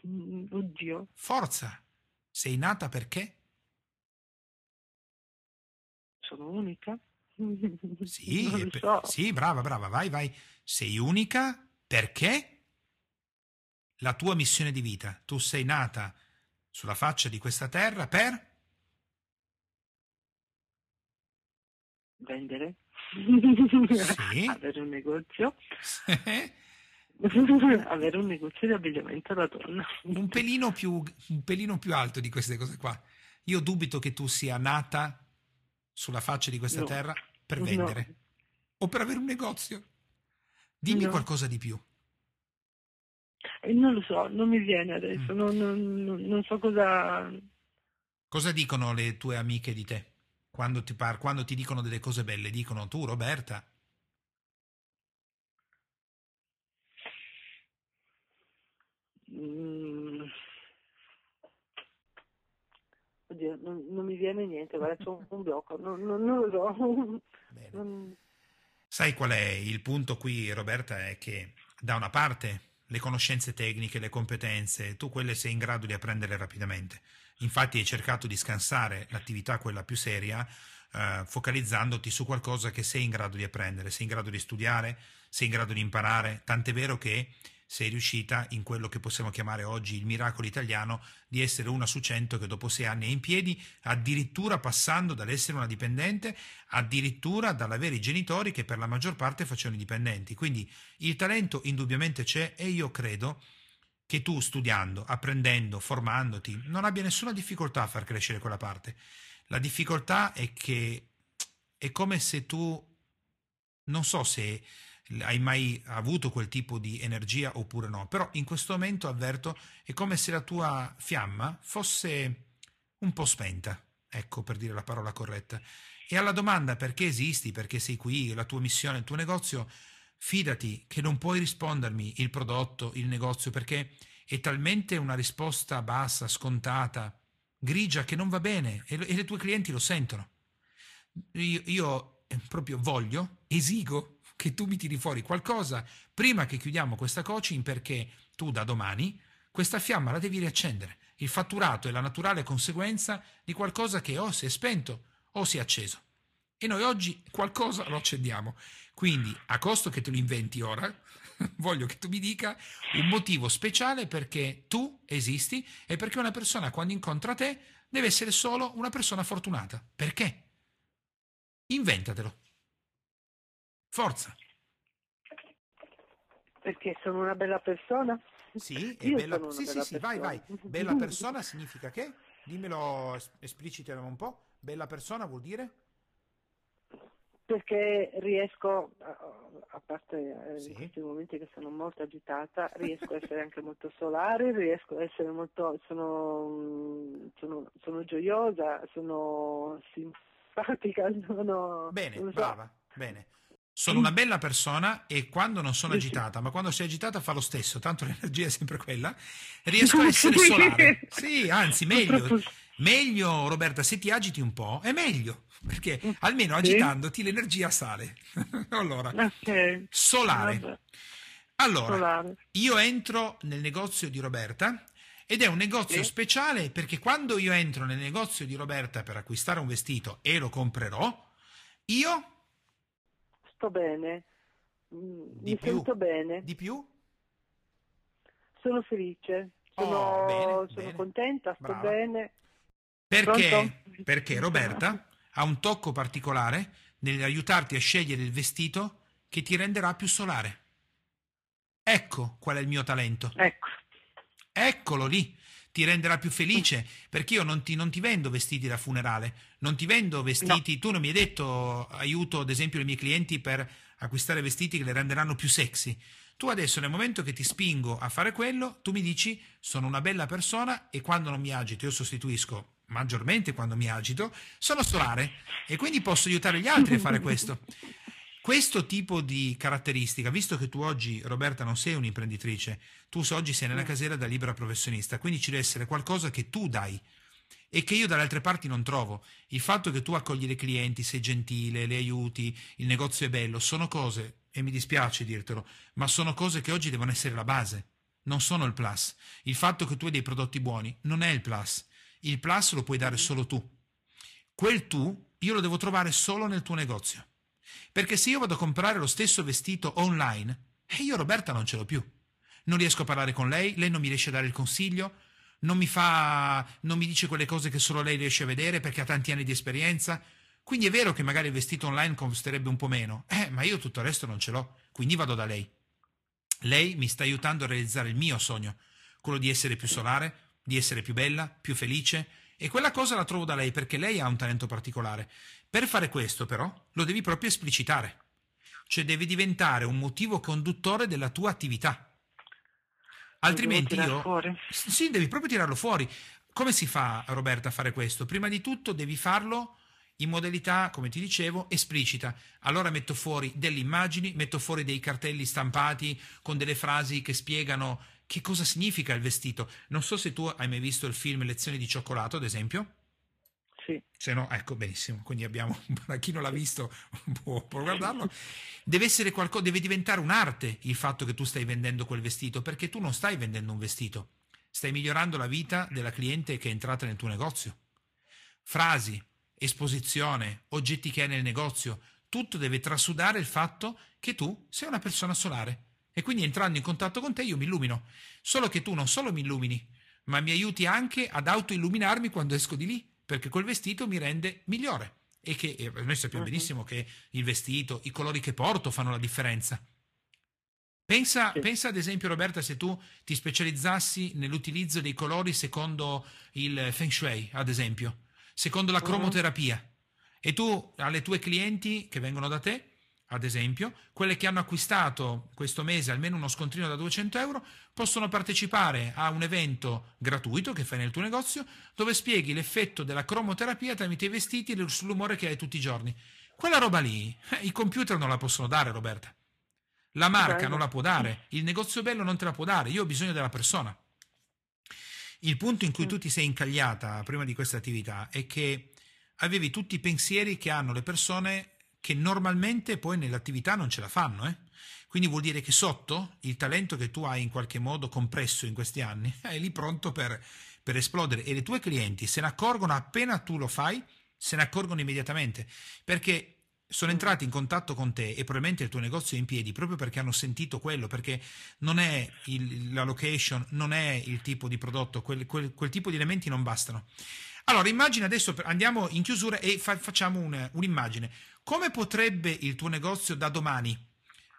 Mm, Oddio, Forza! Sei nata perché? Sono unica? Sì, e per- so. sì, brava, brava, vai, vai. Sei unica perché la tua missione di vita. Tu sei nata sulla faccia di questa terra per... Vendere? Sì. Avere un negozio? Avere un negozio di abbigliamento da donna. un, pelino più, un pelino più alto di queste cose qua. Io dubito che tu sia nata sulla faccia di questa No. terra per No. vendere o per avere un negozio. Dimmi No. qualcosa di più. E non lo so, non mi viene Mm. adesso, non, non- non- non so cosa... Cosa dicono le tue amiche di te? Quando ti, par- quando ti dicono delle cose belle, dicono tu, Roberta, Mm. Oddio, non, non mi viene niente, guarda, c'ho un, blocco, non, non- non lo so. Sai qual è il punto qui, Roberta? È che da una parte le conoscenze tecniche, le competenze, tu quelle sei in grado di apprendere rapidamente. Infatti hai cercato di scansare l'attività, quella più seria, eh, focalizzandoti su qualcosa che sei in grado di apprendere, sei in grado di studiare, sei in grado di imparare, tant'è vero che sei riuscita in quello che possiamo chiamare oggi il miracolo italiano di essere una su cento che dopo sei anni è in piedi, addirittura passando dall'essere una dipendente addirittura dall'avere i genitori che per la maggior parte facevano i dipendenti. Quindi il talento indubbiamente c'è e io credo che tu studiando, apprendendo, formandoti, non abbia nessuna difficoltà a far crescere quella parte. La difficoltà è che è come se tu, non so se hai mai avuto quel tipo di energia oppure no, però in questo momento avverto è come se la tua fiamma fosse un po' spenta, ecco per dire la parola corretta. E alla domanda perché esisti, perché sei qui, la tua missione, il tuo negozio, fidati che non puoi rispondermi il prodotto, il negozio, perché è talmente una risposta bassa, scontata, grigia, che non va bene e, e i tuoi clienti lo sentono. Io, io eh, proprio voglio, esigo che tu mi tiri fuori qualcosa prima che chiudiamo questa coaching perché tu da domani questa fiamma la devi riaccendere. Il fatturato è la naturale conseguenza di qualcosa che o si è spento o si è acceso. E noi oggi qualcosa lo accendiamo. Quindi, a costo che te lo inventi ora, voglio che tu mi dica un motivo speciale perché tu esisti e perché una persona quando incontra te deve essere solo una persona fortunata. Perché? Inventatelo. Forza. Perché sono una bella persona? Sì, è bella... sono Sì, sì, bella sì, vai, vai. persona. Bella persona significa che? Dimmelo, es- esplicitalo un po'. Bella persona vuol dire? Perché riesco, a- parte eh, Sì. in questi momenti che sono molto agitata, riesco a essere anche molto solare, riesco a essere molto, sono, sono, sono gioiosa, sono simpatica, sono... Bene, so. brava, bene. Sono una bella persona e quando non sono agitata, ma quando sei agitata fa lo stesso, tanto l'energia è sempre quella, riesco a essere solare. Sì, anzi, meglio. Meglio, Roberta, se ti agiti un po', è meglio, perché almeno Sì. agitandoti l'energia sale. allora, Ok, solare. Allora, io entro nel negozio di Roberta ed è un negozio speciale perché quando io entro nel negozio di Roberta per acquistare un vestito e lo comprerò, io Sto bene, Mm, Di mi più. sento bene, di più sono felice, Oh, sono, bene, sono bene. contenta, sto Brava. bene. Perché? Pronto? Perché Roberta ha un tocco particolare nell'aiutarti a scegliere il vestito che ti renderà più solare. Ecco qual è il mio talento. Ecco, Eccolo lì. Ti renderà più felice perché io non ti, non ti vendo vestiti da funerale, non ti vendo vestiti. Tu non mi hai detto aiuto, ad esempio, i miei clienti per acquistare vestiti che le renderanno più sexy. Tu adesso nel momento che ti spingo a fare quello, tu mi dici sono una bella persona e quando non mi agito, io sostituisco maggiormente quando mi agito, sono solare e quindi posso aiutare gli altri a fare questo. Questo tipo di caratteristica, visto che tu oggi, Roberta, non sei un'imprenditrice, tu oggi sei nella casera da libera professionista, quindi ci deve essere qualcosa che tu dai e che io dalle altre parti non trovo. Il fatto che tu accogli le clienti, sei gentile, le aiuti, il negozio è bello, sono cose, e mi dispiace dirtelo, ma sono cose che oggi devono essere la base, non sono il plus. Il fatto che tu hai dei prodotti buoni non è il plus. Il plus lo puoi dare solo tu. Quel tu io lo devo trovare solo nel tuo negozio. Perché se io vado a comprare lo stesso vestito online, e eh, io Roberta non ce l'ho più. Non riesco a parlare con lei, lei non mi riesce a dare il consiglio, non mi fa, non mi dice quelle cose che solo lei riesce a vedere perché ha tanti anni di esperienza. Quindi è vero che magari il vestito online costerebbe un po' meno, eh, ma io tutto il resto non ce l'ho, quindi vado da lei. Lei mi sta aiutando a realizzare il mio sogno, quello di essere più solare, di essere più bella, più felice, e quella cosa la trovo da lei perché lei ha un talento particolare. Per fare questo, però, lo devi proprio esplicitare, cioè devi diventare un motivo conduttore della tua attività. Altrimenti io... Fuori. Sì, devi proprio tirarlo fuori. Come si fa, Roberta, a fare questo? Prima di tutto devi farlo in modalità, come ti dicevo, esplicita. Allora metto fuori delle immagini, metto fuori dei cartelli stampati con delle frasi che spiegano che cosa significa il vestito. Non so se tu hai mai visto il film Lezioni di cioccolato, ad esempio. Sì. Se no, ecco, benissimo. Quindi abbiamo, per chi non l'ha visto può, può guardarlo. Deve essere qualcosa, deve diventare un'arte il fatto che tu stai vendendo quel vestito, perché tu non stai vendendo un vestito, stai migliorando la vita della cliente che è entrata nel tuo negozio. Frasi, esposizione, oggetti che hai nel negozio, tutto deve trasudare il fatto che tu sei una persona solare e quindi entrando in contatto con te io mi illumino. Solo che tu non solo mi illumini, ma mi aiuti anche ad autoilluminarmi quando esco di lì, perché quel vestito mi rende migliore. E che e noi sappiamo uh-huh. benissimo che il vestito, i colori che porto fanno la differenza. Pensa, sì. pensa, ad esempio, Roberta, se tu ti specializzassi nell'utilizzo dei colori secondo il Feng Shui, ad esempio, secondo la cromoterapia, uh-huh. e tu alle tue clienti che vengono da te ad esempio, quelle che hanno acquistato questo mese almeno uno scontrino da 200 euro possono partecipare a un evento gratuito che fai nel tuo negozio dove spieghi l'effetto della cromoterapia tramite i vestiti e sull'umore che hai tutti i giorni. Quella roba lì, eh, i computer non la possono dare, Roberta. La marca non la può dare, il negozio bello non te la può dare, io ho bisogno della persona. Il punto in cui tu ti sei incagliata prima di questa attività è che avevi tutti i pensieri che hanno le persone che normalmente poi nell'attività non ce la fanno. Eh? Quindi vuol dire che sotto il talento che tu hai in qualche modo compresso in questi anni è lì pronto per, per esplodere e le tue clienti se ne accorgono appena tu lo fai, se ne accorgono immediatamente perché sono entrati in contatto con te e probabilmente il tuo negozio è in piedi proprio perché hanno sentito quello, perché non è il, la location, non è il tipo di prodotto, quel, quel, quel tipo di elementi non bastano. Allora, immagina adesso, andiamo in chiusura e fa, facciamo un, un'immagine. Come potrebbe il tuo negozio da domani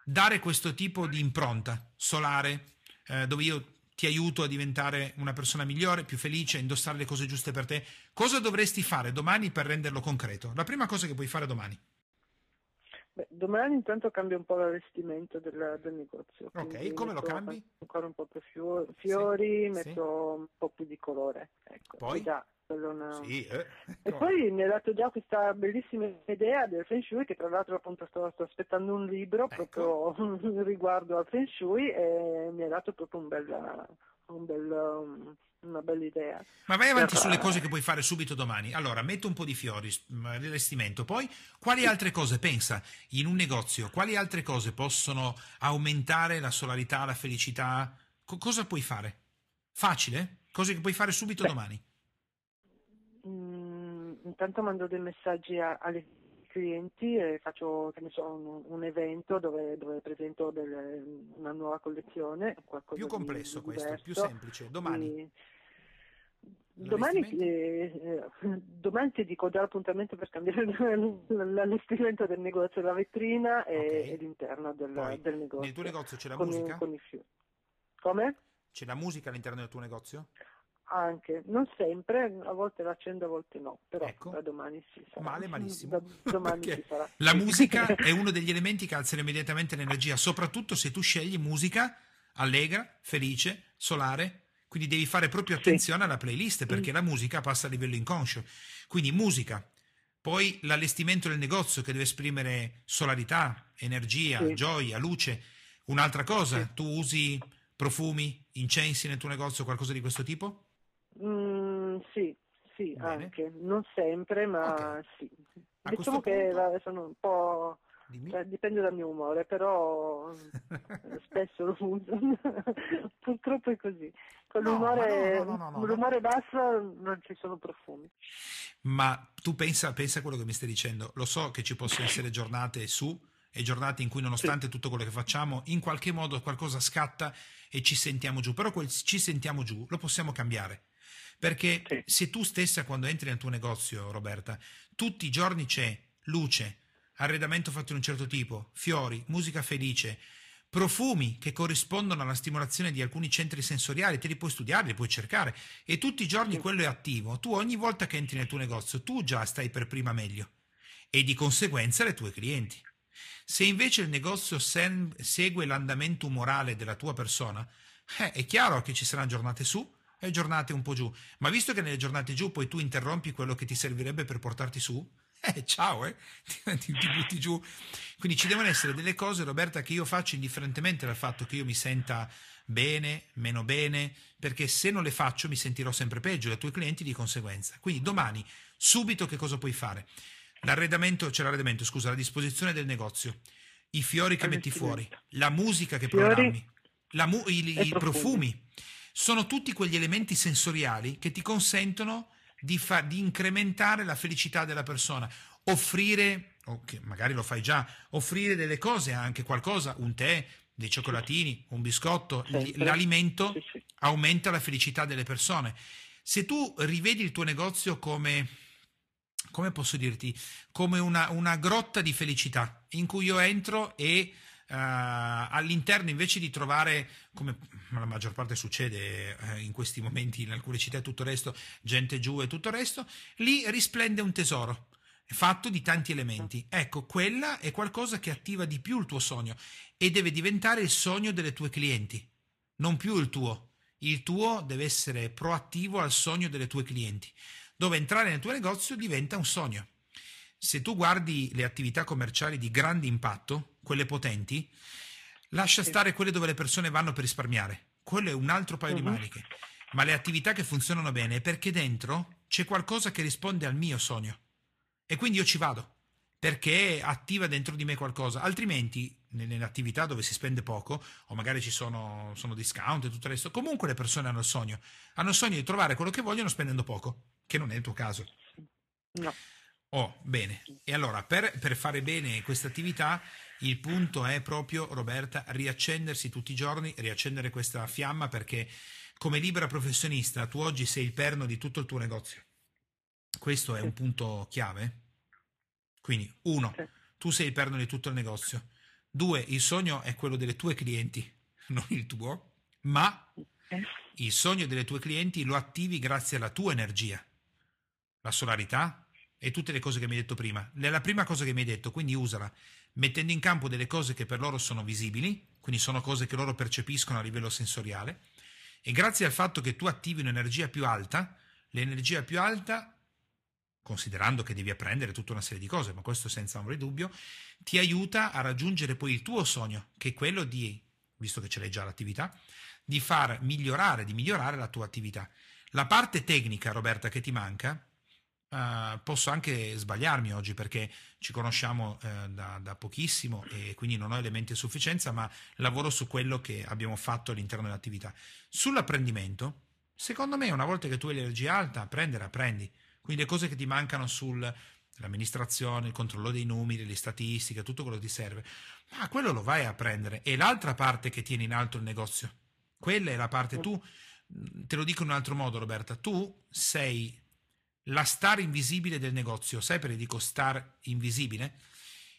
dare questo tipo di impronta solare, eh, dove io ti aiuto a diventare una persona migliore, più felice, a indossare le cose giuste per te? Cosa dovresti fare domani per renderlo concreto? La prima cosa che puoi fare domani. Beh, domani intanto cambio un po' l'allestimento del, del negozio. Ok, come lo cambi? Ancora un po' più fiori, fiori sì, metto sì. un po' più di colore. Ecco, Poi? Già, una... sì, eh. E poi mi ha dato già questa bellissima idea del Feng Shui, che tra l'altro appunto sto, sto aspettando un libro ecco. proprio riguardo al Feng Shui e mi ha dato proprio un bel, un bel um, una bella idea. Ma vai avanti per... sulle cose che puoi fare subito domani. Allora, metto un po' di fiori, rivestimento. Poi, quali altre cose pensa in un negozio? Quali altre cose possono aumentare la solarità, la felicità? Co- cosa puoi fare? Facile? Cose che puoi fare subito Beh. domani? Mm, intanto mando dei messaggi a, alle clienti e faccio so, un, un, evento dove, dove presento delle, una nuova collezione. Più complesso di, questo, diverso. più semplice. Domani. E, Domani, eh, domani, ti dico già l'appuntamento per cambiare l'allestimento del negozio, la vetrina e, okay. e l'interno del, Poi, del, negozio. Nel tuo negozio c'è la con, musica? Con Come? C'è la musica all'interno del tuo negozio? Anche, non sempre, a volte l'accendo, a volte no, però ecco. da domani si sarà. Male, malissimo. Da domani si sarà. La musica è uno degli elementi che alzano immediatamente l'energia, soprattutto se tu scegli musica allegra, felice, solare, quindi devi fare proprio attenzione sì. alla playlist perché mm. la musica passa a livello inconscio. Quindi musica, poi l'allestimento del negozio che deve esprimere solarità, energia, sì. gioia, luce. Un'altra cosa, sì. tu usi profumi, incensi nel tuo negozio, qualcosa di questo tipo? Mm, sì, sì, Bene. anche. Non sempre, ma okay. sì. A diciamo che punto... sono un po'... Cioè, dipende dal mio umore, però spesso lo uso. Purtroppo è così. Con no, l'umore, no, no, l'umore basso non ci sono profumi. Ma tu pensa, pensa a quello che mi stai dicendo. Lo so che ci possono essere giornate su e giornate in cui nonostante sì. tutto quello che facciamo, in qualche modo qualcosa scatta e ci sentiamo giù. Però quel ci sentiamo giù lo possiamo cambiare. Perché sì. se tu stessa quando entri nel tuo negozio, Roberta, tutti i giorni c'è luce, arredamento fatto in un certo tipo, fiori, musica felice, profumi che corrispondono alla stimolazione di alcuni centri sensoriali, te li puoi studiare, li puoi cercare e tutti i giorni quello è attivo. Tu ogni volta che entri nel tuo negozio, tu già stai per prima meglio e di conseguenza le tue clienti. Se invece il negozio segue l'andamento umorale della tua persona, eh, è chiaro che ci saranno giornate su e giornate un po' giù, ma visto che nelle giornate giù poi tu interrompi quello che ti servirebbe per portarti su, eh, ciao, eh, ti, ti butti giù. Quindi ci devono essere delle cose, Roberta, che io faccio indifferentemente dal fatto che io mi senta bene, meno bene, perché se non le faccio mi sentirò sempre peggio e i tuoi clienti di conseguenza. Quindi domani, subito che cosa puoi fare? L'arredamento, c'è l'arredamento, scusa, la disposizione del negozio, i fiori che metti fuori, la musica che programmi, mu- i, i profumi, sono tutti quegli elementi sensoriali che ti consentono di, fa, di incrementare la felicità della persona, offrire, okay, magari lo fai già, offrire delle cose anche, qualcosa, un tè, dei cioccolatini, un biscotto, l'alimento aumenta la felicità delle persone. Se tu rivedi il tuo negozio come, come posso dirti, come una, una grotta di felicità in cui io entro e all'interno invece di trovare, come la maggior parte succede uh, in questi momenti in alcune città e tutto il resto, gente giù e tutto il resto, lì risplende un tesoro fatto di tanti elementi. Ecco, quella è qualcosa che attiva di più il tuo sogno e deve diventare il sogno delle tue clienti, non più il tuo. Il tuo deve essere proattivo al sogno delle tue clienti, dove entrare nel tuo negozio diventa un sogno se tu guardi le attività commerciali di grande impatto, quelle potenti, lascia stare quelle dove le persone vanno per risparmiare. Quello è un altro paio uh-huh. di mhm. maniche. Ma le attività che funzionano bene è perché dentro c'è qualcosa che risponde al mio sogno. E quindi io ci vado perché attiva dentro di me qualcosa. Altrimenti, nelle attività dove si spende poco, o magari ci sono, sono discount e tutto il resto, comunque le persone hanno il sogno. Hanno il sogno di trovare quello che vogliono spendendo poco, che non è il tuo caso. No. Oh, bene. E allora, per, per fare bene questa attività, il punto è proprio, Roberta, riaccendersi tutti i giorni, riaccendere questa fiamma perché come libera professionista tu oggi sei il perno di tutto il tuo negozio. Questo è un punto chiave. Quindi, uno, tu sei il perno di tutto il negozio. Due, il sogno è quello delle tue clienti, non il tuo, ma il sogno delle tue clienti lo attivi grazie alla tua energia. La solarità, e tutte le cose che mi hai detto prima. La prima cosa che mi hai detto, quindi usala, mettendo in campo delle cose che per loro sono visibili, quindi sono cose che loro percepiscono a livello sensoriale, e grazie al fatto che tu attivi un'energia più alta, l'energia più alta, considerando che devi apprendere tutta una serie di cose, ma questo senza ombra di dubbio, ti aiuta a raggiungere poi il tuo sogno, che è quello di, visto che ce l'hai già l'attività, di far migliorare, di migliorare la tua attività. La parte tecnica, Roberta, che ti manca, Uh, posso anche sbagliarmi oggi perché ci conosciamo uh, da, da, pochissimo e quindi non ho elementi a sufficienza, ma lavoro su quello che abbiamo fatto all'interno dell'attività. Sull'apprendimento, secondo me, una volta che tu hai l'energia alta, apprendere, apprendi. Quindi le cose che ti mancano sull'amministrazione, il controllo dei numeri, le statistiche, tutto quello che ti serve, ma quello lo vai a prendere. E l'altra parte che tiene in alto il negozio, quella è la parte tu, te lo dico in un altro modo, Roberta, tu sei la star invisibile del negozio. Sai perché dico star invisibile?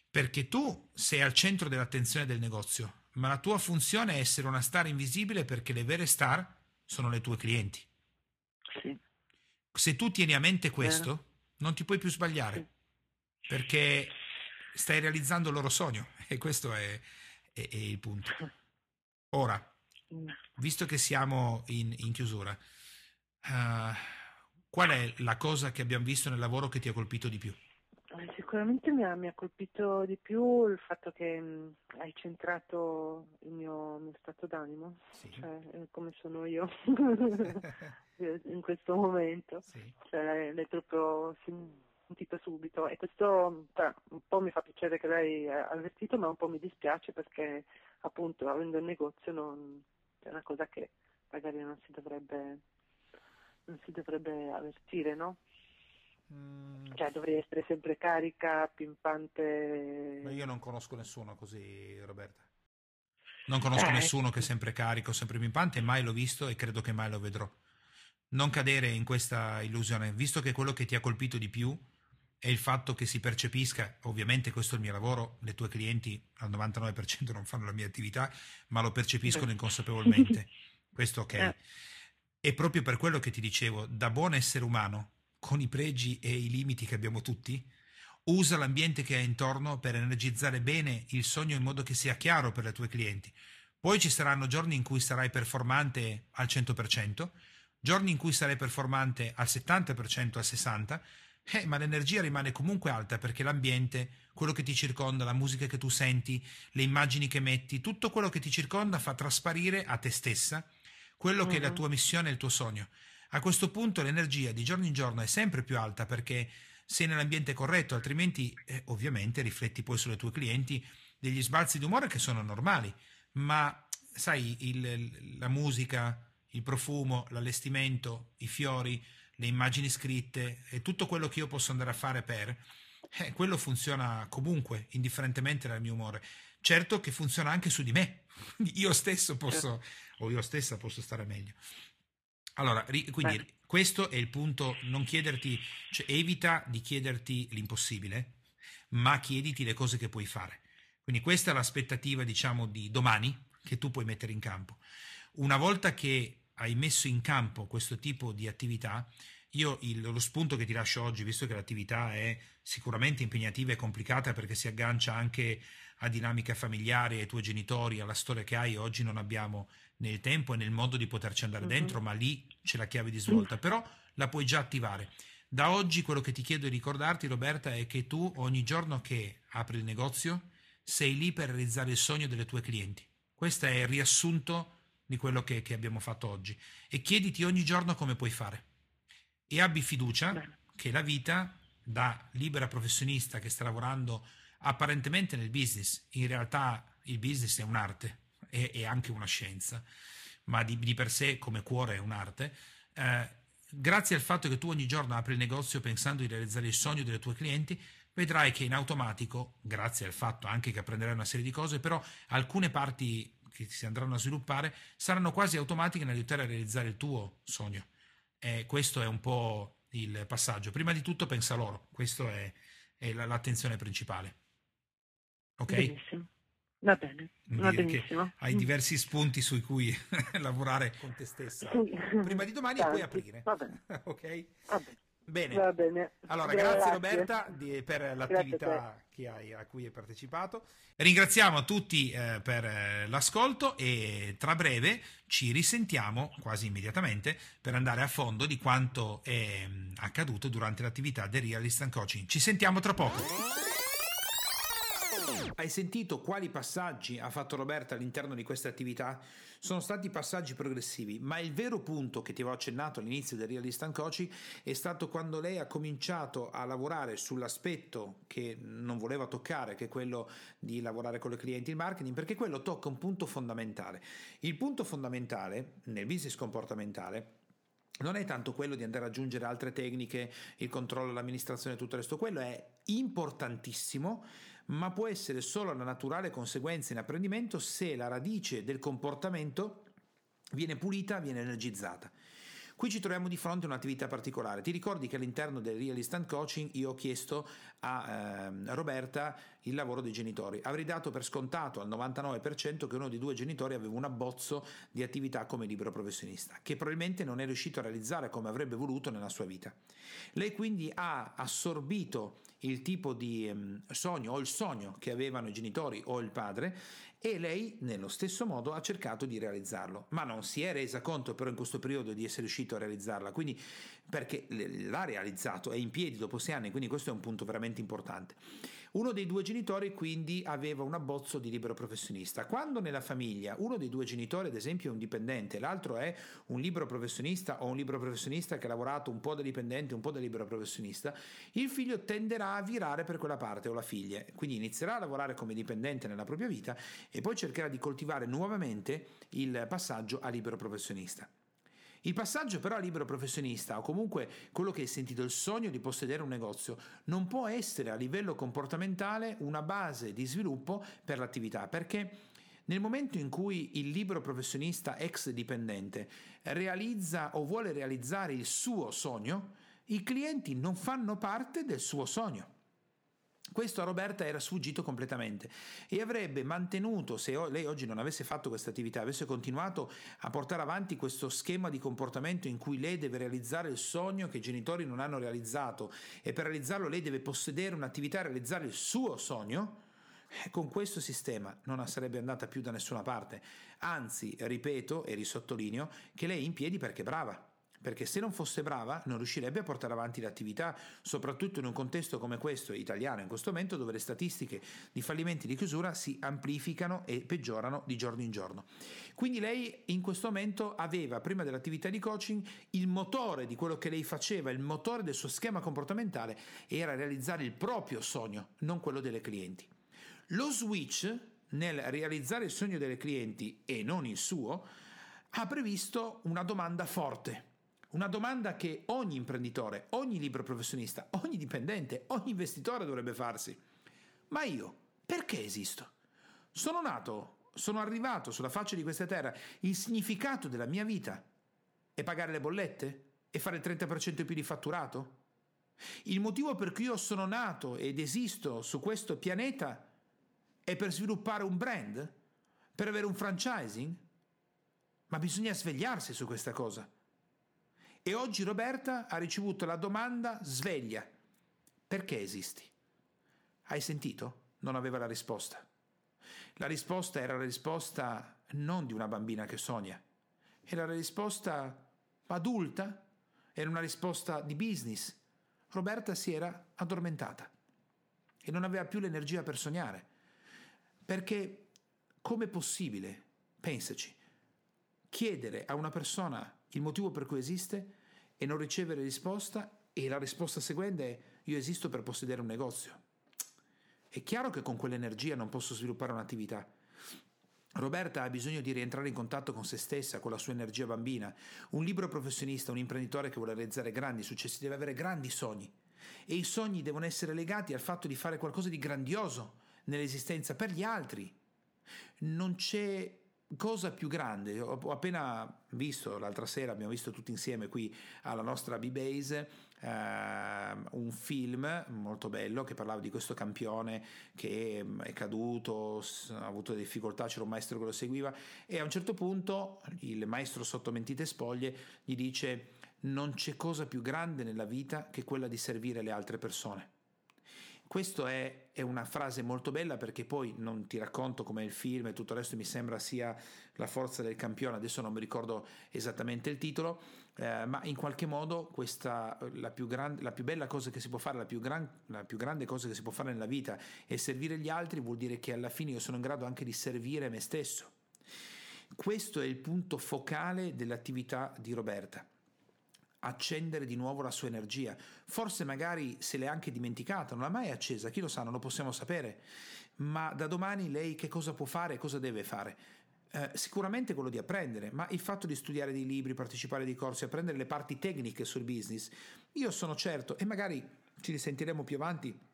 Perché tu sei al centro dell'attenzione del negozio, ma la tua funzione è essere una star invisibile perché le vere star sono le tue clienti. Se tu tieni a mente questo, non ti puoi più sbagliare, perché stai realizzando il loro sogno e questo è, è, è il punto. Ora, visto che siamo in, in chiusura, uh, qual è la cosa che abbiamo visto nel lavoro che ti ha colpito di più? Eh, sicuramente mi ha, mi ha, colpito di più il fatto che mh, hai centrato il mio, mio stato d'animo, sì. cioè eh, come sono io in questo momento, sì. cioè, l'hai proprio sentito subito e questo cioè, un po' mi fa piacere che l'hai avvertito ma un po' mi dispiace perché appunto avendo il negozio non, è una cosa che magari non si dovrebbe, si dovrebbe avvertire, no? Mm. Cioè dovrei essere sempre carica, pimpante. Ma io non conosco nessuno così, Roberta. Non conosco eh, nessuno che è sempre carico, sempre pimpante, mai l'ho visto e credo che mai lo vedrò. Non cadere in questa illusione, visto che quello che ti ha colpito di più è il fatto che si percepisca, ovviamente questo è il mio lavoro, le tue clienti al 99% non fanno la mia attività, ma lo percepiscono inconsapevolmente. Questo ok. Eh. E proprio per quello che ti dicevo, da buon essere umano, con i pregi e i limiti che abbiamo tutti, usa l'ambiente che hai intorno per energizzare bene il sogno in modo che sia chiaro per le tue clienti. Poi ci saranno giorni in cui sarai performante al 100%, giorni in cui sarai performante al 70%, al 60%, eh, ma l'energia rimane comunque alta perché l'ambiente, quello che ti circonda, la musica che tu senti, le immagini che metti, tutto quello che ti circonda fa trasparire a te stessa quello che è la tua missione e il tuo sogno. A questo punto l'energia di giorno in giorno è sempre più alta perché sei nell'ambiente corretto, altrimenti eh, ovviamente rifletti poi sulle tue clienti degli sbalzi di umore che sono normali, ma sai, il, la musica, il profumo, l'allestimento, i fiori, le immagini scritte e tutto quello che io posso andare a fare per, eh, quello funziona comunque, indifferentemente dal mio umore. Certo che funziona anche su di me, io stesso posso, o io stessa posso stare meglio. Allora, quindi Beh. questo è il punto, non chiederti, cioè evita di chiederti l'impossibile, ma chiediti le cose che puoi fare. Quindi questa è l'aspettativa, diciamo, di domani che tu puoi mettere in campo. Una volta che hai messo in campo questo tipo di attività, io il, lo spunto che ti lascio oggi, visto che l'attività è sicuramente impegnativa e complicata perché si aggancia anche a dinamiche familiari, ai tuoi genitori, alla storia che hai, oggi non abbiamo nel tempo e nel modo di poterci andare uh-huh. dentro, ma lì c'è la chiave di svolta, però la puoi già attivare. Da oggi quello che ti chiedo di ricordarti, Roberta, è che tu ogni giorno che apri il negozio sei lì per realizzare il sogno delle tue clienti. Questo è il riassunto di quello che, che abbiamo fatto oggi. E chiediti ogni giorno come puoi fare. E abbi fiducia Beh. che la vita, da libera professionista che sta lavorando apparentemente nel business, in realtà il business è un'arte, è anche una scienza, ma di, di, per sé come cuore è un'arte. Eh, grazie al fatto che tu ogni giorno apri il negozio pensando di realizzare il sogno delle tue clienti, vedrai che in automatico, grazie al fatto anche che apprenderai una serie di cose, però alcune parti che si andranno a sviluppare saranno quasi automatiche nell'aiutare a realizzare il tuo sogno. E questo è un po' il passaggio. Prima di tutto pensa a loro, questa è, è l'attenzione principale. Ok? Benissimo. Va bene, va benissimo. Hai diversi spunti su cui lavorare con te stessa. Prima di domani Tanti. puoi aprire. Va bene. ok? Va bene. Bene. Va bene. Allora, grazie, grazie Roberta di, per l'attività hai, a cui hai partecipato. Ringraziamo tutti eh, per eh, l'ascolto e tra breve ci risentiamo quasi immediatamente per andare a fondo di quanto è mm, accaduto durante l'attività del Real Instant Coaching. Ci sentiamo tra poco. Hai sentito quali passaggi ha fatto Roberta all'interno di questa attività? Sono stati passaggi progressivi, ma il vero punto che ti avevo accennato all'inizio del Real Instant Coaching è stato quando lei ha cominciato a lavorare sull'aspetto che non voleva toccare, che è quello di lavorare con le clienti il marketing, perché quello tocca un punto fondamentale. Il punto fondamentale nel business comportamentale non è tanto quello di andare ad aggiungere altre tecniche, il controllo, l'amministrazione, tutto il resto, quello è importantissimo ma può essere solo la naturale conseguenza in apprendimento se la radice del comportamento viene pulita, viene energizzata. Qui ci troviamo di fronte a un'attività particolare. Ti ricordi che all'interno del Real Instant Coaching io ho chiesto a eh, Roberta il lavoro dei genitori. Avrei dato per scontato al 99% che uno dei due genitori aveva un abbozzo di attività come libero professionista, che probabilmente non è riuscito a realizzare come avrebbe voluto nella sua vita. Lei quindi ha assorbito il tipo di eh, sogno o il sogno che avevano i genitori o il padre e lei nello stesso modo ha cercato di realizzarlo, ma non si è resa conto però in questo periodo di essere riuscito a realizzarla, quindi perché l'ha realizzato, è in piedi dopo sei anni, quindi questo è un punto veramente importante. Uno dei due genitori quindi aveva un abbozzo di libero professionista. Quando nella famiglia uno dei due genitori, ad esempio, è un dipendente, l'altro è un libero professionista o un libero professionista che ha lavorato un po' da dipendente, un po' da libero professionista, il figlio tenderà a virare per quella parte o la figlia, quindi inizierà a lavorare come dipendente nella propria vita e poi cercherà di coltivare nuovamente il passaggio a libero professionista. Il passaggio però a libero professionista, o comunque quello che hai sentito, il sogno di possedere un negozio, non può essere a livello comportamentale una base di sviluppo per l'attività, perché nel momento in cui il libero professionista ex dipendente realizza o vuole realizzare il suo sogno, i clienti non fanno parte del suo sogno. Questo a Roberta era sfuggito completamente e avrebbe mantenuto, se lei oggi non avesse fatto questa attività, avesse continuato a portare avanti questo schema di comportamento in cui lei deve realizzare il sogno che i genitori non hanno realizzato e per realizzarlo lei deve possedere un'attività e realizzare il suo sogno, eh, con questo sistema non sarebbe andata più da nessuna parte. Anzi, ripeto e risottolineo che lei è in piedi perché è brava perché se non fosse brava non riuscirebbe a portare avanti l'attività, soprattutto in un contesto come questo, italiano in questo momento, dove le statistiche di fallimenti di chiusura si amplificano e peggiorano di giorno in giorno. Quindi lei in questo momento aveva, prima dell'attività di coaching, il motore di quello che lei faceva, il motore del suo schema comportamentale era realizzare il proprio sogno, non quello delle clienti. Lo switch nel realizzare il sogno delle clienti e non il suo ha previsto una domanda forte una domanda che ogni imprenditore, ogni libero professionista, ogni dipendente, ogni investitore dovrebbe farsi. Ma io perché esisto? Sono nato, sono arrivato sulla faccia di questa terra, il significato della mia vita è pagare le bollette? E fare il 30% in più di fatturato? Il motivo per cui io sono nato ed esisto su questo pianeta è per sviluppare un brand? Per avere un franchising? Ma bisogna svegliarsi su questa cosa. E oggi Roberta ha ricevuto la domanda sveglia. Perché esisti? Hai sentito? Non aveva la risposta. La risposta era la risposta non di una bambina che sogna, era la risposta adulta, era una risposta di business. Roberta si era addormentata e non aveva più l'energia per sognare. Perché com'è possibile, pensaci, chiedere a una persona il motivo per cui esiste e non ricevere risposta e la risposta seguente è io esisto per possedere un negozio. È chiaro che con quell'energia non posso sviluppare un'attività. Roberta ha bisogno di rientrare in contatto con se stessa, con la sua energia bambina. Un libero professionista, un imprenditore che vuole realizzare grandi successi deve avere grandi sogni. E i sogni devono essere legati al fatto di fare qualcosa di grandioso nell'esistenza per gli altri. Non c'è cosa più grande, ho appena visto l'altra sera, abbiamo visto tutti insieme qui alla nostra B-Base eh, un film molto bello che parlava di questo campione che è caduto, ha avuto difficoltà, c'era un maestro che lo seguiva e a un certo punto il maestro sotto mentite spoglie gli dice non c'è cosa più grande nella vita che quella di servire le altre persone. Questa è, è, una frase molto bella perché poi non ti racconto com'è il film e tutto il resto mi sembra sia la forza del campione, adesso non mi ricordo esattamente il titolo, eh, ma in qualche modo questa, la, più gran, la più bella cosa che si può fare, la più, gran, la più grande cosa che si può fare nella vita è servire gli altri, vuol dire che alla fine io sono in grado anche di servire me stesso. Questo è il punto focale dell'attività di Roberta accendere di nuovo la sua energia. Forse magari se l'è anche dimenticata, non l'ha mai accesa, chi lo sa, non lo possiamo sapere. Ma da domani lei che cosa può fare, cosa deve fare? Eh, sicuramente quello di apprendere, ma il fatto di studiare dei libri, partecipare a dei corsi, apprendere le parti tecniche sul business, io sono certo, e magari ci risentiremo più avanti,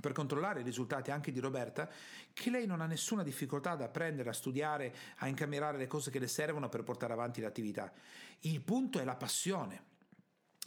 per controllare i risultati anche di Roberta, che lei non ha nessuna difficoltà ad apprendere, a studiare, a incamerare le cose che le servono per portare avanti l'attività. Il punto è la passione.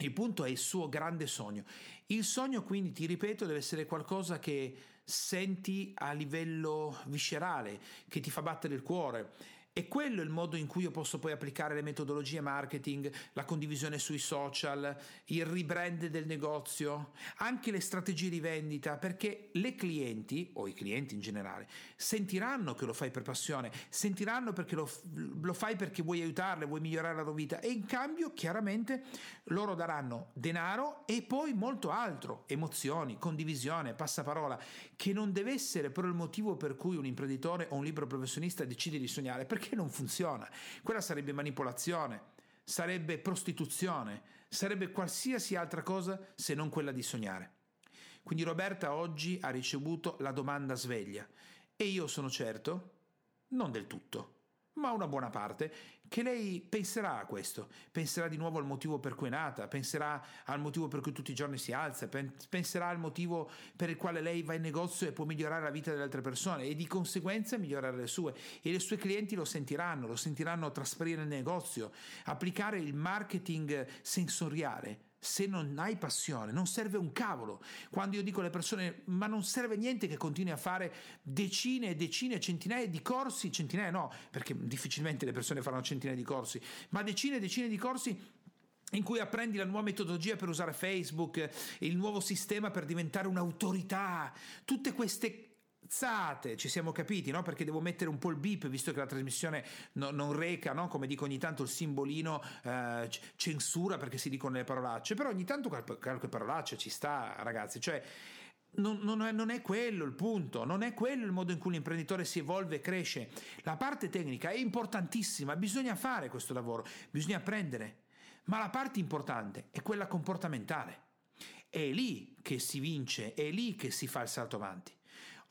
Il punto è il suo grande sogno. Il sogno, quindi, ti ripeto, deve essere qualcosa che senti a livello viscerale, che ti fa battere il cuore e quello è il modo in cui io posso poi applicare le metodologie marketing, la condivisione sui social, il rebrand del negozio, anche le strategie di vendita, perché le clienti, o i clienti in generale, sentiranno che lo fai per passione, sentiranno perché lo, lo fai perché vuoi aiutarle, vuoi migliorare la loro vita e in cambio chiaramente loro daranno denaro e poi molto altro, emozioni, condivisione, passaparola, che non deve essere però il motivo per cui un imprenditore o un libero professionista decide di sognare, perché non funziona. Quella sarebbe manipolazione, sarebbe prostituzione, sarebbe qualsiasi altra cosa se non quella di sognare. Quindi Roberta oggi ha ricevuto la domanda sveglia e io sono certo, non del tutto, ma una buona parte, che lei penserà a questo, penserà di nuovo al motivo per cui è nata, penserà al motivo per cui tutti i giorni si alza, penserà al motivo per il quale lei va in negozio e può migliorare la vita delle altre persone e di conseguenza migliorare le sue. E i suoi clienti lo sentiranno, lo sentiranno trasferire nel negozio, applicare il marketing sensoriale se non hai passione, non serve un cavolo. Quando io dico alle persone, ma non serve niente che continui a fare decine e decine, centinaia di corsi, centinaia no, perché difficilmente le persone faranno centinaia di corsi, ma decine e decine di corsi in cui apprendi la nuova metodologia per usare Facebook, il nuovo sistema per diventare un'autorità, tutte queste cazzate, ci siamo capiti, no? Perché devo mettere un po' il beep, visto che la trasmissione no, non reca, no? Come dico ogni tanto, il simbolino eh, censura perché si dicono le parolacce, però ogni tanto qualche parolaccia ci sta, ragazzi, cioè... Non, non, è, non, è, quello il punto, non è quello il modo in cui l'imprenditore si evolve e cresce. La parte tecnica è importantissima, bisogna fare questo lavoro, bisogna apprendere, ma la parte importante è quella comportamentale. È lì che si vince, è lì che si fa il salto avanti.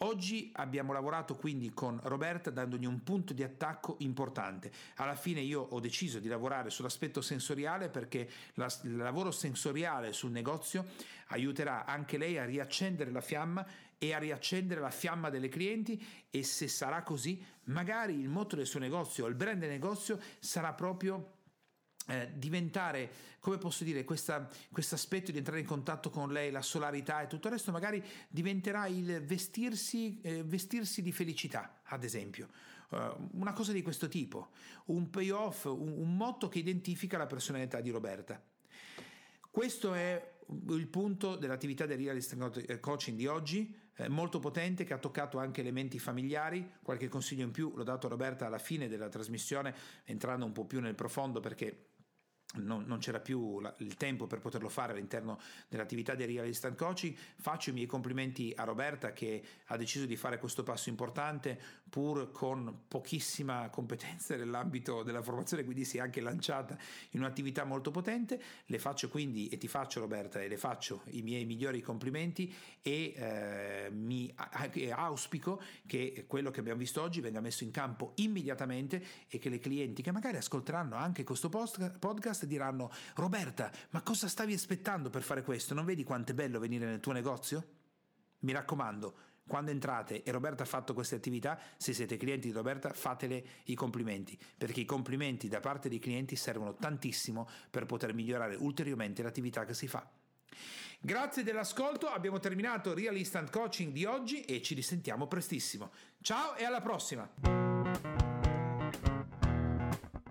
Oggi abbiamo lavorato quindi con Roberta dandogli un punto di attacco importante. Alla fine io ho deciso di lavorare sull'aspetto sensoriale perché la, il lavoro sensoriale sul negozio aiuterà anche lei a riaccendere la fiamma e a riaccendere la fiamma delle clienti e se sarà così magari il motto del suo negozio, il brand del negozio sarà proprio eh, diventare, come posso dire, questo aspetto di entrare in contatto con lei, la solarità e tutto il resto, magari diventerà il vestirsi, eh, vestirsi di felicità, ad esempio. Uh, una cosa di questo tipo, un payoff, un, un motto che identifica la personalità di Roberta. Questo è il punto dell'attività del realist eh, coaching di oggi, molto potente, che ha toccato anche elementi familiari. Qualche consiglio in più l'ho dato a Roberta alla fine della trasmissione, entrando un po' più nel profondo perché non, non, c'era più la, il tempo per poterlo fare all'interno dell'attività di Real Instant Coaching. Faccio i miei complimenti a Roberta che ha deciso di fare questo passo importante pur con pochissima competenza nell'ambito della formazione, quindi si è anche lanciata in un'attività molto potente. Le faccio quindi e ti faccio Roberta e le faccio i miei migliori complimenti e eh, mi auspico che quello che abbiamo visto oggi venga messo in campo immediatamente e che le clienti che magari ascolteranno anche questo podcast podcast diranno Roberta, ma cosa stavi aspettando per fare questo? Non vedi quanto è bello venire nel tuo negozio? Mi raccomando, quando entrate e Roberta ha fatto queste attività, se siete clienti di Roberta, fatele i complimenti, perché i complimenti da parte dei clienti servono tantissimo per poter migliorare ulteriormente l'attività che si fa. Grazie dell'ascolto, abbiamo terminato Real Instant Coaching di oggi e ci risentiamo prestissimo. Ciao e alla prossima!